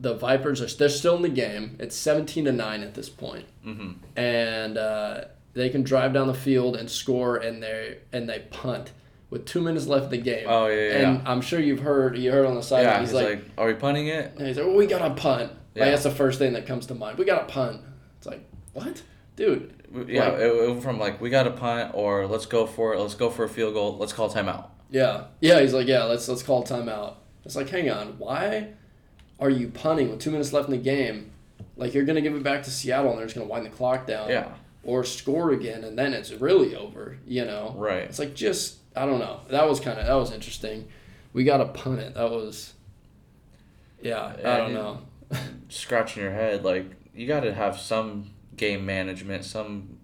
the Vipers are they're still in the game. It's seventeen to nine at this point, hmm and uh, they can drive down the field and score, and they and they punt with two minutes left in the game. Oh yeah, yeah. And yeah. I'm sure you've heard you heard on the side. yeah, he's, he's like, like, "Are we punting it?" and he's like, well, we got to punt. Yeah. Like that's the first thing that comes to mind. We got to punt. It's like what, dude? Yeah, Like- it, it from like we got to punt or let's go for it. Let's go for a field goal. Let's call timeout. Yeah, yeah. He's like, yeah. Let's let's call timeout. It's like, hang on, why are you punting with two minutes left in the game? Like you're gonna give it back to Seattle and they're just gonna wind the clock down. Yeah, Or score again and then it's really over. You know. right. It's like just I don't know. That was kind of that was interesting. We got to punt it. That was. Yeah, I don't know. Scratching your head, like you got to have some game management, some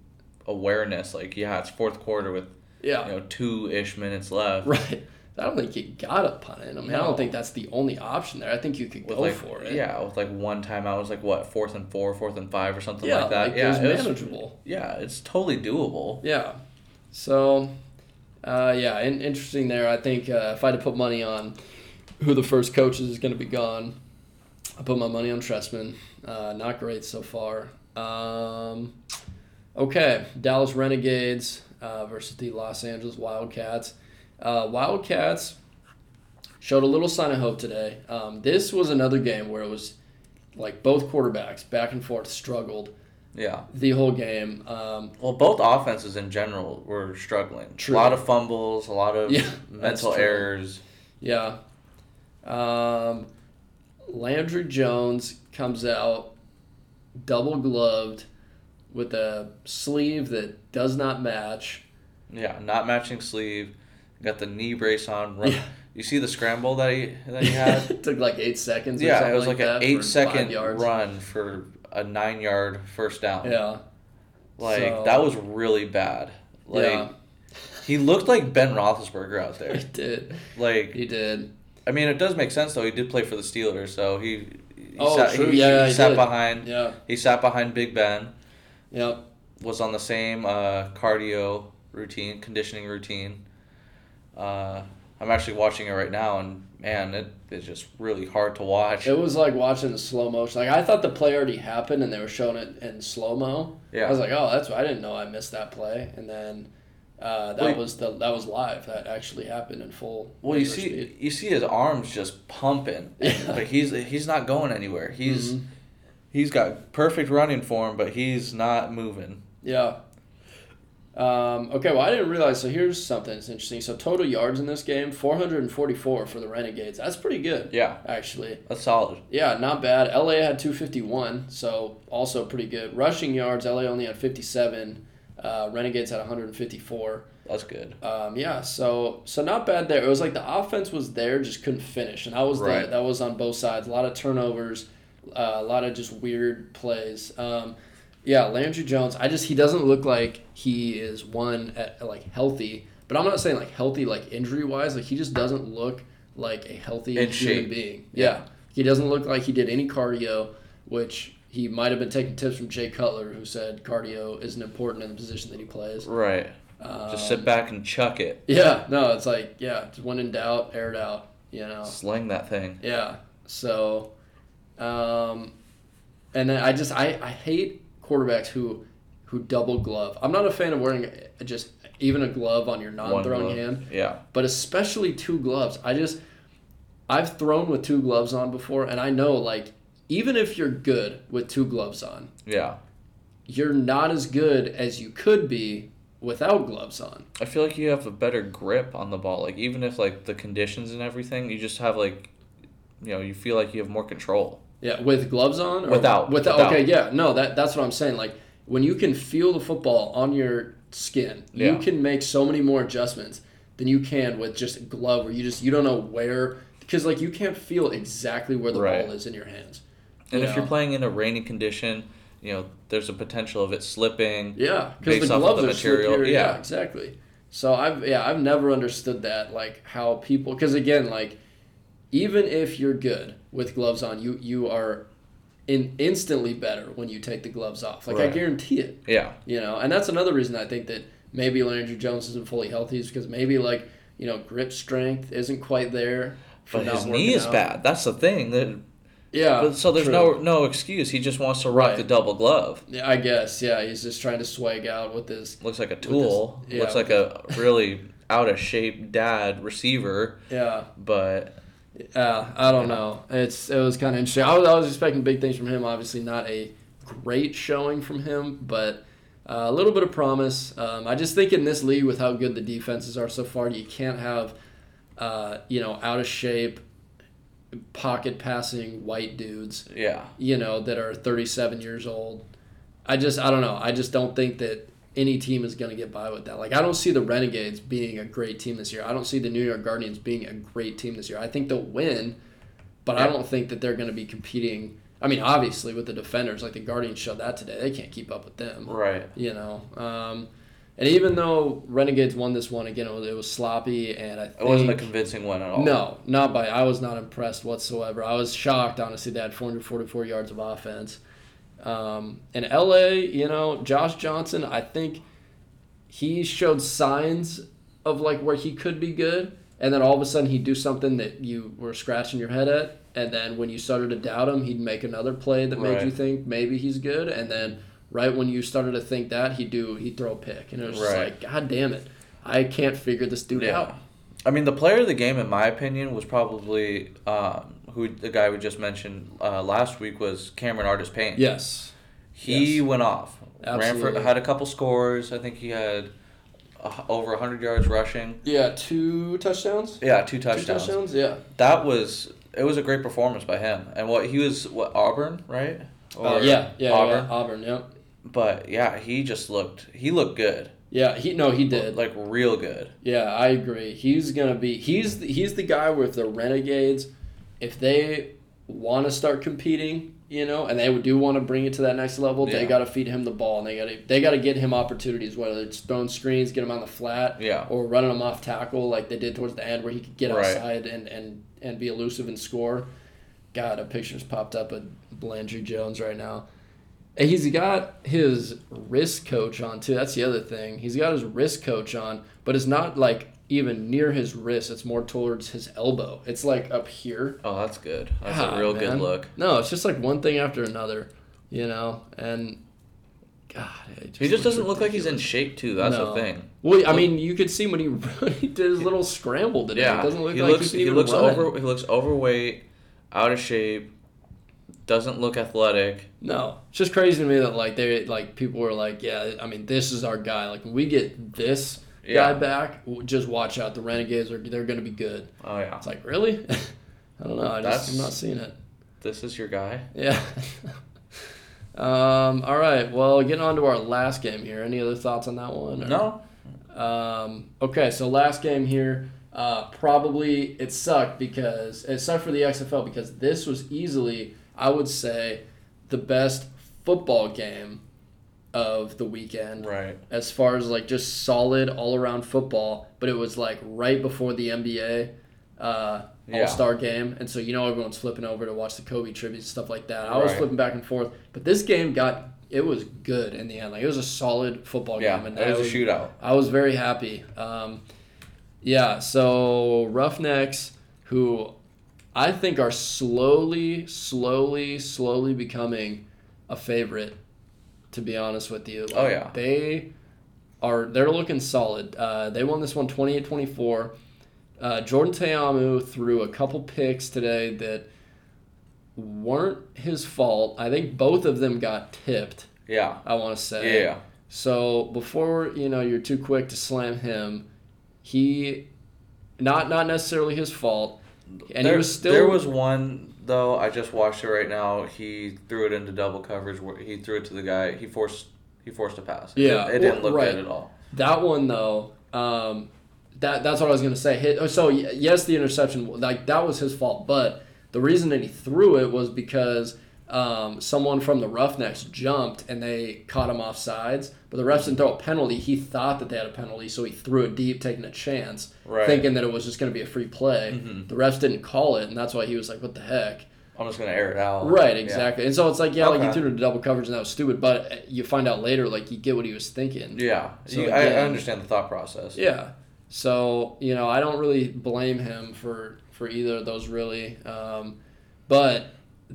awareness. Like, yeah, it's fourth quarter with Yeah. you know two ish minutes left. Right. I don't think you gotta punt it. I mean, I don't think that's the only option there. I think you could With go like for it. yeah, with like one timeout it was like what fourth and four, fourth and five, or something Yeah, like that. like, yeah, it was it was- manageable. yeah, it's totally doable. Yeah. So, uh, yeah, in, interesting there. I think uh, if I had to put money on who the first coach is going to be gone, I put my money on Trestman. Uh, not great so far. Um, okay, Dallas Renegades uh, versus the Los Angeles Wildcats. Uh, Wildcats showed a little sign of hope today. Um, this was another game where it was like both quarterbacks back and forth struggled Yeah. the whole game. Um, Well, both offenses in general were struggling. True. A lot of fumbles, a lot of Yeah, mental errors. Yeah. Um, Landry Jones comes out double gloved with a sleeve that does not match. Yeah, not matching sleeve. Got the knee brace on. Run. Yeah. You see the scramble that he that he had. it took like eight seconds. Or yeah, it was like, that an eight second run for a nine yard first down. Yeah. Like So- that was really bad. Like yeah. He looked like Ben Roethlisberger out there. He did. Like, He did. I mean, it does make sense though. He did play for the Steelers, so he. he Oh, sat, true. He, Yeah, he he sat did. behind. Yeah. He sat behind Big Ben. Yep. Was on the same uh, cardio routine, conditioning routine. Uh, I'm actually watching it right now, and man, it is just really hard to watch. It was like watching the slow motion. Like I thought the play already happened, and they were showing it in slow mo. Yeah. I was like, oh, that's I didn't know I missed that play, and then uh, that Wait. was the that was live. That actually happened in full. Well, you see, speed. you see his arms just pumping, Yeah. but he's he's not going anywhere. He's Mhm. he's got perfect running form, but he's not moving. Yeah. Um, okay, well, I didn't realize. So here's something that's interesting. So total yards in this game, 444 for the Renegades. That's pretty good, Yeah, actually. that's solid. Yeah, not bad. LA had 251, so also pretty good. Rushing yards, LA only had 57. Uh, Renegades had 154. That's good. Um, yeah, so so not bad there. It was like the offense was there, just couldn't finish, and that was Right. the, that was on both sides. A lot of turnovers, uh, a lot of just weird plays. Um, yeah, Landry Jones. I just he doesn't look like he is one at, like healthy, but I'm not saying like healthy like injury wise. Like he just doesn't look like a healthy In human shape. being. Yeah. Yeah, he doesn't look like he did any cardio, which. He might have been taking tips from Jay Cutler, who said cardio isn't important in the position that he plays. Right. Um, Just sit back and chuck it. yeah, no, it's like yeah, just when in doubt, air it out. You know. Sling that thing. Yeah. So, um, and then I just I, I hate quarterbacks who who double glove. I'm not a fan of wearing just even a glove on your non-throwing hand, Yeah. but especially two gloves. I just I've thrown with two gloves on before, and I know like even if you're good with two gloves on, Yeah. you're not as good as you could be without gloves on. I feel like you have a better grip on the ball. Like even if like the conditions and everything, you just have like, you know, you feel like you have more control. Yeah, with gloves on. Or Without, Without. without. Okay, yeah, no, that that's what I'm saying. Like when you can feel the football on your skin, you can make so many more adjustments than you can with just a glove, where you just you don't know where because like you can't feel exactly where the Right. ball is in your hands. And You if you're playing in a rainy condition, you know, there's a potential of it slipping. Yeah, because the gloves the are material. Yeah. yeah. exactly. So I've yeah I've never understood that like how people because again like even if you're good with gloves on you you are in instantly better when you take the gloves off like I guarantee it Yeah. you know and that's another reason I think that maybe Landry Jones isn't fully healthy is because maybe like you know grip strength isn't quite there. for But his knee is out. bad. That's the thing. That, Yeah. but, so there's true. no no excuse. He just wants to rock Right. the double glove. Yeah, I guess. Yeah, he's just trying to swag out with his. Looks like a tool. yeah, Looks like a really out of shape dad receiver. Yeah. But Uh, I don't Yeah. know. It's it was kind of interesting. I was, I was expecting big things from him. Obviously, not a great showing from him, but uh, a little bit of promise. Um, I just think in this league, with how good the defenses are so far, you can't have, uh, you know, out of shape, pocket passing white dudes, yeah, you know, that are 37 years old. I just I don't know. I just don't think that any team is going to get by with that. Like I don't see the Renegades being a great team this year. I don't see the New York Guardians being a great team this year. I think they'll win, but I don't think that they're going to be competing. I mean, obviously with the defenders, like the Guardians showed that today, they can't keep up with them. right. You know, um, and even though Renegades won this one again, it was, it was sloppy, and I think It wasn't a convincing win at all. no, not by. I was not impressed whatsoever. I was shocked, honestly. They had 444 yards of offense. Um, in LA, you know, Josh Johnson, I think he showed signs of like where he could be good, and then all of a sudden he'd do something that you were scratching your head at, and then when you started to doubt him, he'd make another play that made you think maybe he's good, and then right when you started to think that, he'd do he'd throw a pick, and it was just like, God damn it, I can't figure this dude Yeah. out. I mean, the player of the game, in my opinion, was probably um, who the guy we just mentioned uh, last week was Cameron Artis-Payne. Yes. He Yes. went off. Ran for had a couple scores. I think he had uh, over hundred yards rushing. Yeah, two touchdowns. Yeah, two Two touchdowns. touchdowns. Yeah. That was it was a great performance by him. And what he was what Auburn, right? Uh, yeah, yeah, Auburn. yeah. Auburn. Yep. But yeah, he just looked he looked good. Yeah. He no, he did. Like real good. Yeah, I agree. He's gonna be. He's the, he's the guy with the Renegades. If they want to start competing, you know, and they do want to bring it to that next level. They got to feed him the ball, and they got to they got to get him opportunities, whether it's throwing screens, get him on the flat, Yeah. or running him off tackle like they did towards the end, where he could get Right. outside and and and be elusive and score. God, a picture's popped up of Landry Jones right now. And he's got his wrist coach on too. That's the other thing. He's got his wrist coach on, but it's not like even near his wrist. It's more towards his elbow. It's like up here. Oh, that's good. That's God, a ah, real man. good look. No, it's just like one thing after another, you know. And God, it He just doesn't look like he's in shape too. That's No. the thing. Well, I mean, you could see when he he did his little scramble today. Yeah, it doesn't look he like looks he he looks run. over he looks overweight, out of shape, doesn't look athletic. No, it's just crazy to me that like they like people were like, yeah, I mean, this is our guy. Like when we get this Yeah. guy back, just watch out. The Renegades are they're gonna be good. Oh yeah, It's like really, I don't know. I just That's- I'm not seeing it. this is your guy. Yeah. um. All right. Well, getting on to our last game here. Any other thoughts on that one? or- No, Um, okay, so last game here, uh, probably it sucked because it sucked for the XFL because this was easily, I would say, the best football game of the weekend right. as far as like just solid all around football. But it was like right before the NBA uh, Yeah. All Star game, and so you know everyone's flipping over to watch the Kobe tributes and stuff like that. I was Right. flipping back and forth, but this game got it was good in the end. Like it was a solid football Yeah, game, and it I was a shootout. I was very happy. Um, yeah, so Roughnecks, who I think are slowly, slowly, slowly becoming a favorite. To be honest with you, Oh, yeah. they are. They're looking solid. Uh, they won this one 28-24. Uh, Jordan Ta'amu threw a couple picks today that weren't his fault. I think both of them got tipped. Yeah, I want to say. yeah, So before you know you're too quick to slam him, he not not necessarily his fault, and there, he was still there was one though. I just watched it right now. He threw it into double coverage. Where he threw it to the guy. He forced he forced a pass. Yeah, didn't- it didn't look right. good at all. that one though. Um, that that's what I was gonna say. Hit, so yes, the interception like that was his fault, but the reason that he threw it was because. Um, someone from the Roughnecks jumped and they caught him off sides, but the refs didn't throw a penalty. He thought that they had a penalty, so he threw it deep, taking a chance. Right. thinking that it was just going to be a free play. Mhm. The refs didn't call it, and that's why he was like, "What the heck?" I'm just gonna air it out. Right, Yeah. exactly. And so it's like, yeah, like Okay. you threw it to double coverage, and that was stupid. But uh, you find out later, like you get what he was thinking. Yeah, So You- I, I understand the thought process. Yeah. So you know, I don't really blame him for for either of those really. Um, but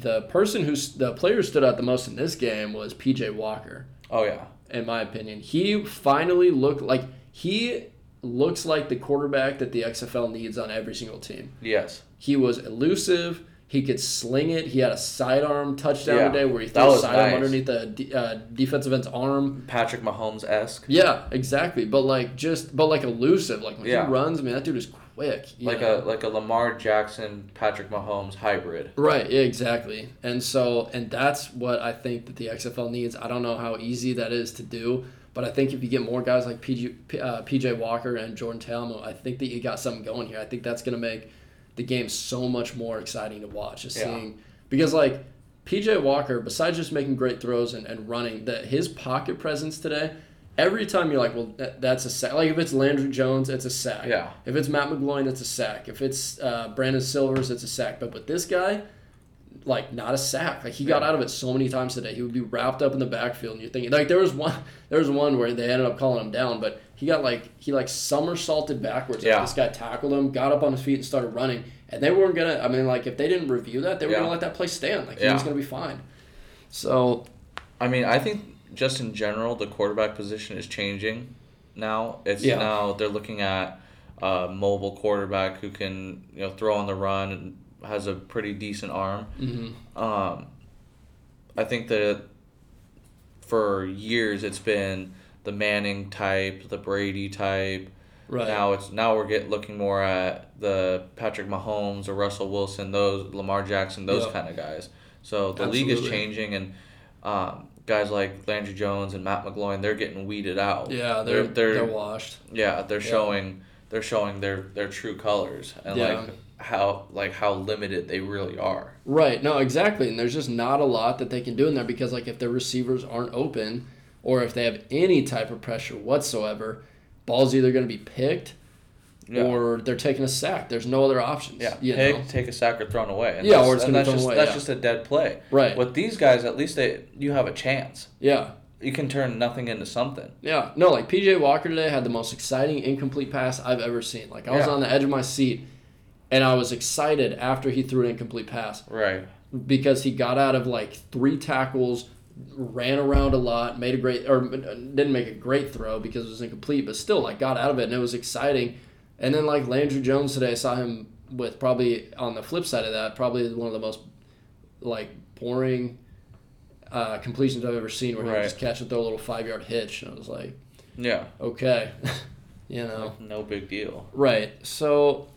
the person who's the player who stood out the most in this game was PJ Walker. Oh yeah. in my opinion. He finally looked like he looks like the quarterback that the XFL needs on every single team. Yes. He was elusive. He could sling it. He had a sidearm touchdown Yeah, today where he threw a sidearm nice. underneath the uh, defensive end's arm. Patrick Mahomes esque. Yeah, exactly. But like just, but like elusive. Like when Yeah. he runs, man, that dude is quick. Like know? a like a Lamar Jackson Patrick Mahomes hybrid. Right, yeah, exactly. And so, and that's what I think that the XFL needs. I don't know how easy that is to do, but I think if you get more guys like PG, uh, PJ Walker and Jordan Ta'amu, I think that you got something going here. I think that's going to make the game so much more exciting to watch. Just Yeah. seeing, because like PJ Walker, besides just making great throws and, and running, that his pocket presence today, every time you're like, well, that, that's a sack. Like if it's Landry Jones, it's a sack. Yeah. If it's Matt McGloin, it's a sack. If it's uh, Brandon Silvers, it's a sack. But with this guy, like not a sack. Like he got out of it so many times today. He would be wrapped up in the backfield, and you're thinking like there was one, there was one where they ended up calling him down, but he got like he like somersaulted backwards. Like, Yeah. this guy tackled him, got up on his feet, and started running. And they weren't gonna. I mean, like if they didn't review that, they were Yeah. gonna let that play stand. Like he Yeah. was gonna be fine. So I mean, I think just in general, the quarterback position is changing now. It's Yeah. now they're looking at a mobile quarterback who can you know throw on the run and has a pretty decent arm. mhm. Um, I think that for years it's been the Manning type, the Brady type. right. Now it's now we're get looking more at the Patrick Mahomes or Russell Wilson, those Lamar Jackson, those Yeah. kind of guys. So the league is changing, and um, guys like Landry Jones and Matt McGloin, they're getting weeded out. yeah, they're they're, they're, they're washed. yeah, they're Yeah. showing they're showing their their true colors, and Yeah. like how like how limited they really are. Right. No, exactly. And there's just not a lot that they can do in there because like if their receivers aren't open or if they have any type of pressure whatsoever, ball's either going to be picked Yeah. or they're taking a sack. There's no other options. Yeah, You take know? take a sack or thrown away. And Yeah, or it's and that's just away, that's yeah. just a dead play. Right. With these guys, at least they you have a chance. Yeah. You can turn nothing into something. Yeah. No, like PJ Walker today had the most exciting incomplete pass I've ever seen. Like I was Yeah. on the edge of my seat and I was excited after he threw an incomplete pass Right. because he got out of like three tackles, ran around a lot, made a great or uh, didn't make a great throw because it was incomplete, but still like got out of it and it was exciting. And then like Landry Jones today, I saw him with probably on the flip side of that, probably one of the most like boring uh, completions I've ever seen, where he would just catch and throw a little five yard hitch, and I was like, Yeah. okay, you know. Like, no big deal. Right. So,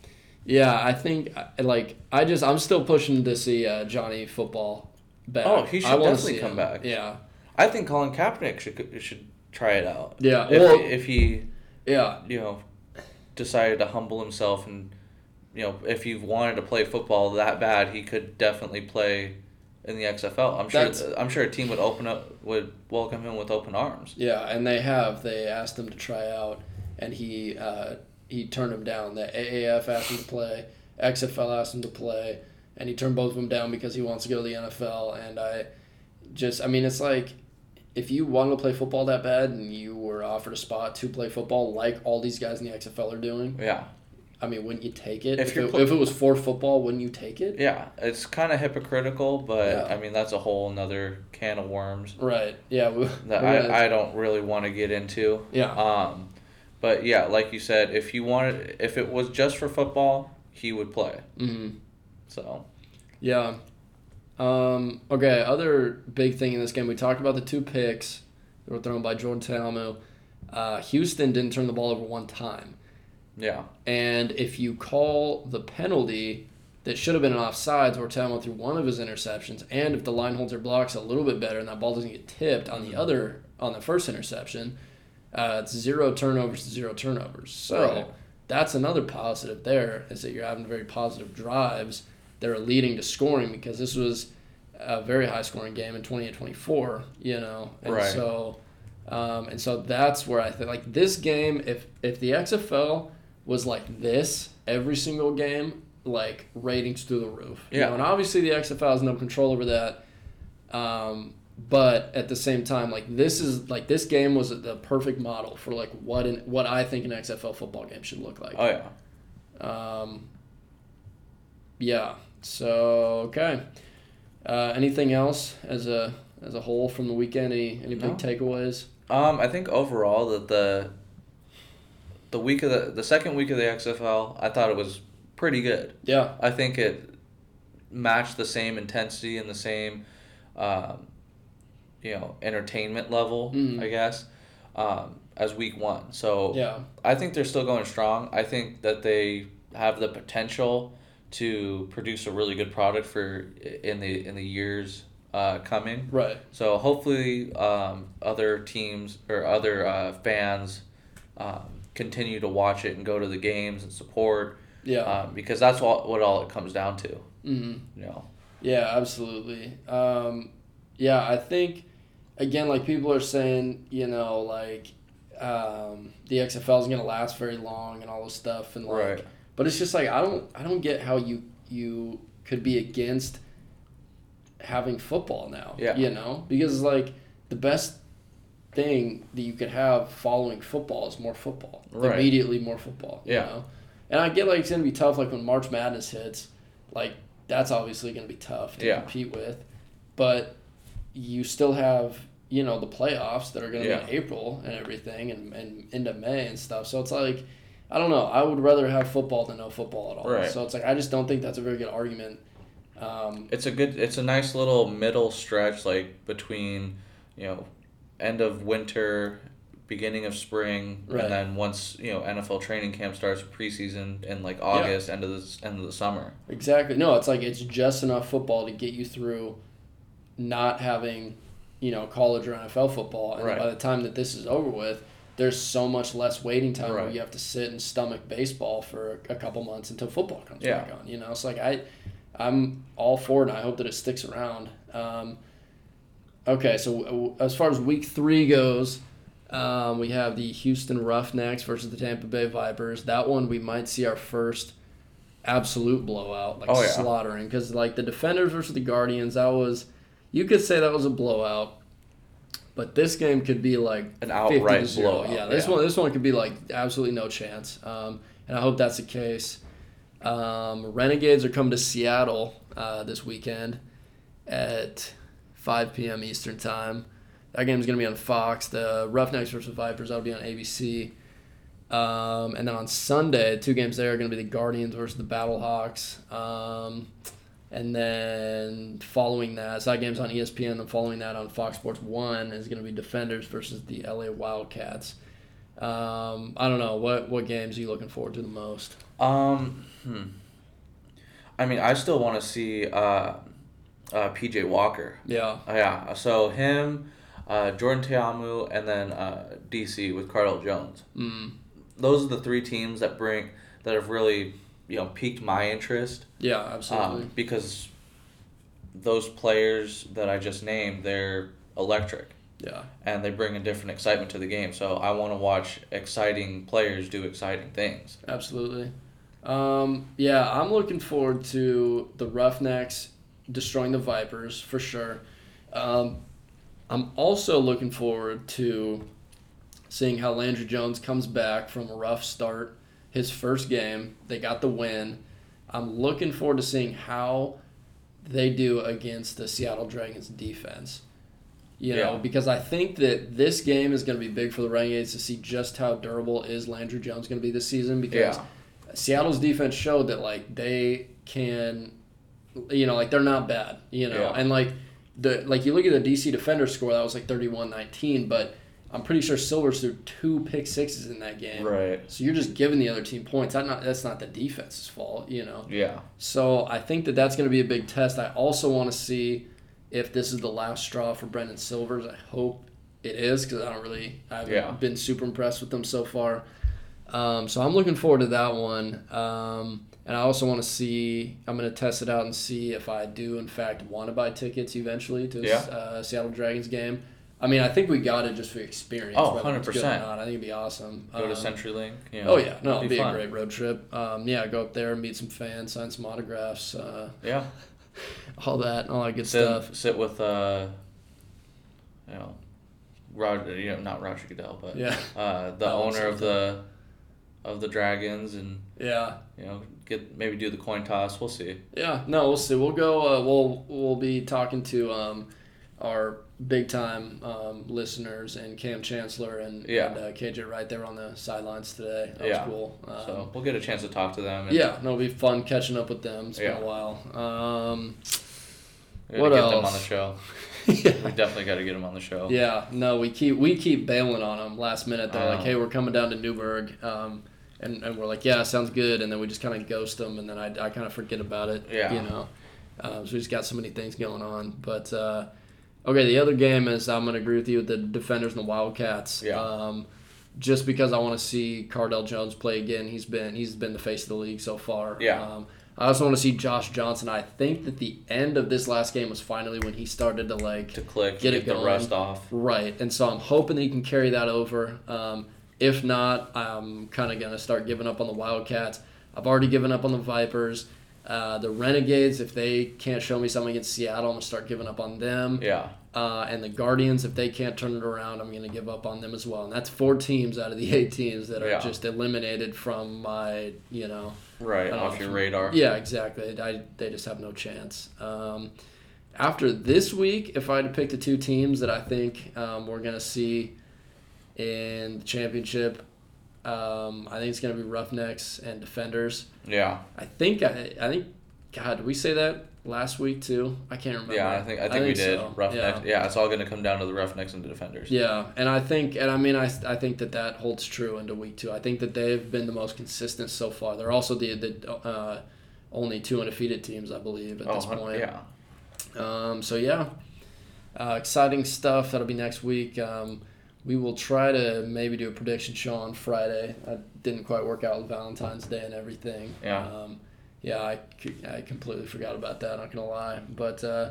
yeah, I think like I just I'm still pushing to see uh, Johnny football back. Oh, he should definitely come him. back. Yeah. I think Colin Kaepernick should should try it out. Yeah. If, well, if he yeah. you know decided to humble himself and you know if he wanted to play football that bad, he could definitely play in the XFL. I'm sure. That's- I'm sure a team would open up would welcome him with open arms. Yeah, and they have. They asked him to try out, and he uh, he turned him down. The AAF asked him to play, XFL asked him to play, and he turned both of them down because he wants to go to the NFL. And I just, I mean, it's like if you wanted to play football that bad and you offered a spot to play football like all these guys in the XFL are doing, Yeah. I mean, wouldn't you take it? If If, it, pl- if it was for football, wouldn't you take it? Yeah, it's kind of hypocritical, but Yeah. I mean that's a whole another can of worms Right. Yeah. We, that gonna- I, I don't really want to get into. yeah. Um, but yeah, like you said, if you wanted, if it was just for football, he would play. hmm So Yeah. Um, okay, other big thing in this game, we talked about the two picks that were thrown by Jordan Ta'amu. Uh, Houston didn't turn the ball over one time. yeah, And if you call the penalty that should have been an offsides where Ta'amu threw one of his interceptions, and if the line holds their blocks a little bit better and that ball doesn't get tipped on the other, on the first interception, uh, it's zero turnovers to zero turnovers. So Right. that's another positive there is that you're having very positive drives that are leading to scoring because this was a very high scoring game in 28 24, you know. And Right. so um, and so that's where I think like this game if if the XFL was like this every single game, like ratings through the roof. You Yeah. know, and obviously the XFL has no control over that. Um, but at the same time, like this is like this game was the perfect model for like what an, what I think an XFL football game should look like. oh yeah. Um, yeah. So okay. Uh, anything else as a as a whole from the weekend? Any any big No. takeaways? Um, I think overall that the the week of the the second week of the XFL, I thought it was pretty good. Yeah. I think it matched the same intensity and the same, um, you know, entertainment level, Mhm. I guess, um, as week one. So Yeah. I think they're still going strong. I think that they have the potential to produce a really good product for in the in the years uh, coming. Right. So hopefully, um, other teams or other uh, fans um, continue to watch it and go to the games and support Yeah. um, because that's all what all it comes down to. hmm You know. Yeah, absolutely. Um, yeah, I think again, like people are saying, you know, like um, the XFL is gonna last very long and all this stuff, and like, Right. but it's just like I don't, I don't get how you you could be against having football now. Yeah. You know, because like the best thing that you could have following football is more football. Right. Immediately more football. You Yeah. know? And I get like it's gonna be tough like when March Madness hits, like that's obviously gonna be tough to Yeah. compete with. But you still have, you know, the playoffs that are gonna Yeah. be in April and everything and, and into May and stuff. So it's like I don't know. I would rather have football than no football at all. Right. So it's like I just don't think that's a very good argument. Um, It's a good. It's a nice little middle stretch, like between, you know, end of winter, beginning of spring, Right. and then once you know NFL training camp starts preseason in like August, end of the end of the summer. Exactly. No, it's like it's just enough football to get you through not having, you know, college or NFL football. And Right. by the time that this is over with, there's so much less waiting time where Right. you have to sit and stomach baseball for a couple months until football comes Yeah. back on. You know, it's like I, I'm all for it, and I hope that it sticks around. Um, okay, so as far as week three goes, um, we have the Houston Roughnecks versus the Tampa Bay Vipers. That one we might see our first absolute blowout, like Oh, yeah. slaughtering, because like the Defenders versus the Guardians, that was you could say that was a blowout. But this game could be like An 50 outright blowout, Yeah, this yeah. one this one could be like absolutely no chance. Um, and I hope that's the case. Um, Renegades are coming to Seattle uh, this weekend at 5 p.m. Eastern time. That game's going to be on Fox. The Roughnecks versus Vipers that'll be on ABC. Um, and then on Sunday, two games there are going to be the Guardians versus the Battlehawks. Um, and then following that, so that game's on ESPN. And following that on Fox Sports One is going to be Defenders versus the LA Wildcats. Um, I don't know what what games are you looking forward to the most. Um, hmm. I mean, I still want to see uh, uh, PJ Walker. Yeah, Uh, yeah, so him, uh, Jordan Ta'amu, and then uh, DC with Cardale Jones. mm, Those are the three teams that bring that have really you know piqued my interest. yeah, absolutely. Um, because those players that I just named, they're electric yeah, and they bring a different excitement to the game. So I want to watch exciting players do exciting things. absolutely. Um, yeah, I'm looking forward to the Roughnecks destroying the Vipers for sure. Um, I'm also looking forward to seeing how Landry Jones comes back from a rough start. His first game, they got the win. I'm looking forward to seeing how they do against the Seattle Dragons defense. You know, Yeah. because I think that this game is going to be big for the Renegades to see just how durable is Landry Jones going to be this season because Yeah. Seattle's defense showed that like they can, you know, like they're not bad, you know, Yeah. and like the like you look at the DC defender score that was like 31-19, but I'm pretty sure Silvers threw two pick sixes in that game. Right. So you're just giving the other team points. That not that's not the defense's fault, you know. Yeah. So I think that that's going to be a big test. I also want to see if this is the last straw for Brandon Silvers. I hope it is because I don't really I haven't Yeah. been super impressed with them so far. Um, so I'm looking forward to that one. Um, and I also want to see. I'm going to test it out and see if I do in fact want to buy tickets eventually to Yeah. uh, Seattle Dragons game. I mean, I think we got it just for experience. Oh, whether it's good or 100%. not. I think it'd be awesome. Go to Um, CenturyLink. You know, Oh yeah, no, it'd be, a great road trip. Um, yeah, go up there, meet some fans, sign some autographs, uh, Yeah. all that, all that good Sit, stuff. sit with uh, you know, Roger. You know, not Roger Goodell, but Yeah, uh, the owner of the of the Dragons, and yeah, you know, get maybe do the coin toss. We'll see. yeah. No, we'll see. We'll go. Uh, we'll we'll be talking to um, our big time um, listeners and Kam Chancellor and, Yeah. and uh, KJ right there on the sidelines today. That Yeah. was cool. Um, So we'll get a chance to talk to them. And yeah, no, it'll be fun catching up with them. It's been a while. Um, what get them on the show. yeah. We definitely got to get them on the show. Yeah, no, we keep we keep bailing on them last minute. They're like, "Hey, we're coming down to Newburgh," um, and, and we're like, "Yeah, sounds good." And then we just kind of ghost them, and then I, I kind of forget about it. Yeah. you know, um, so we just got so many things going on. But uh, okay, the other game is I'm gonna agree with you with the Defenders and the Wildcats. Yeah. Um, just because I want to see Cardale Jones play again. He's been he's been the face of the league so far. Yeah. Um, I also want to see Josh Johnson. I think that the end of this last game was finally when he started to like To click, Get get, it the going. rust off. Right, and so I'm hoping that he can carry that over. Um, if not, I'm kind of gonna start giving up on the Wildcats. I've already given up on the Vipers. Uh, the Renegades, if they can't show me something against Seattle, I'm gonna start giving up on them. Yeah. Uh, and the Guardians, if they can't turn it around, I'm gonna give up on them as well. And that's four teams out of the eight teams that are Yeah. just eliminated from my, you know, Right. Off know your radar. yeah, exactly. I, they just have no chance. Um, after this week, if I had to pick the two teams that I think um, we're going to see in the championship, um, I think it's going to be Roughnecks and Defenders. Yeah. I think, I, I think, God, did we say that last week too? I can't remember. Yeah. I think I think, we did. so. Roughnecks. Yeah. Yeah. It's all going to come down to the Roughnecks and the defenders. Yeah, and I think, and I mean, I, I think that that holds true into week two. I think that they've been the most consistent so far. They're also the the uh, only two undefeated teams, I believe, at Oh, this point. yeah. Um, so yeah, uh, exciting stuff. That'll be next week. Um, we will try to maybe do a prediction show on Friday. I didn't quite work out with Valentine's Day and everything. Yeah. Um, yeah, I, I completely forgot about that. I'm not gonna lie, but uh,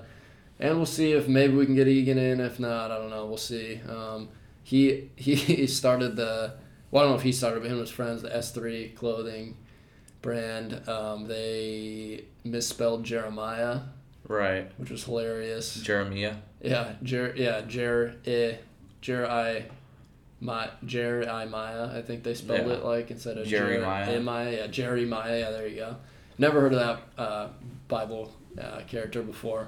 and we'll see if maybe we can get Egan in. If not, I don't know. We'll see. Um, he he started the well, I don't know if he started, but him and his friends, the S three clothing brand. Um, they misspelled Jeremiah, Right. which was hilarious. Jeremiah. Yeah, Jer yeah, Jer eh, Jer I my Jer I Maya, I think they spelled Yeah. it like instead of Jeremiah. Jer- Maya, yeah, Jerry Maya, yeah, there you go. Never heard of that uh, Bible uh, character before.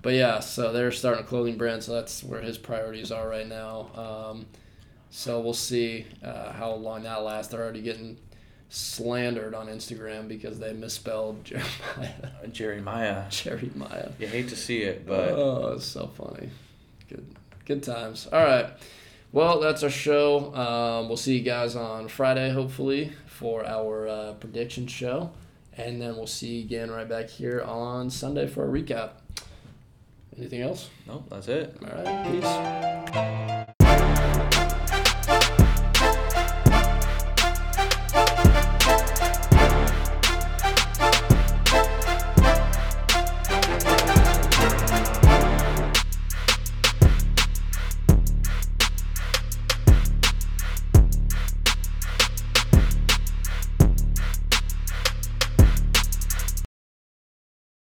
But yeah, so they're starting a clothing brand, so that's where his priorities are right now. Um, so we'll see uh, how long that lasts. They're already getting slandered on Instagram because they misspelled Jeremiah, Jeremiah. Jerry Maya. You hate to see it, but oh, it's so funny. Good, good times. All right. Well, that's our show. Um, we'll see you guys on Friday, hopefully, for our uh, prediction show, and then we'll see you again right back here on Sunday for a recap. Anything else? No, that's it. All right. Peace.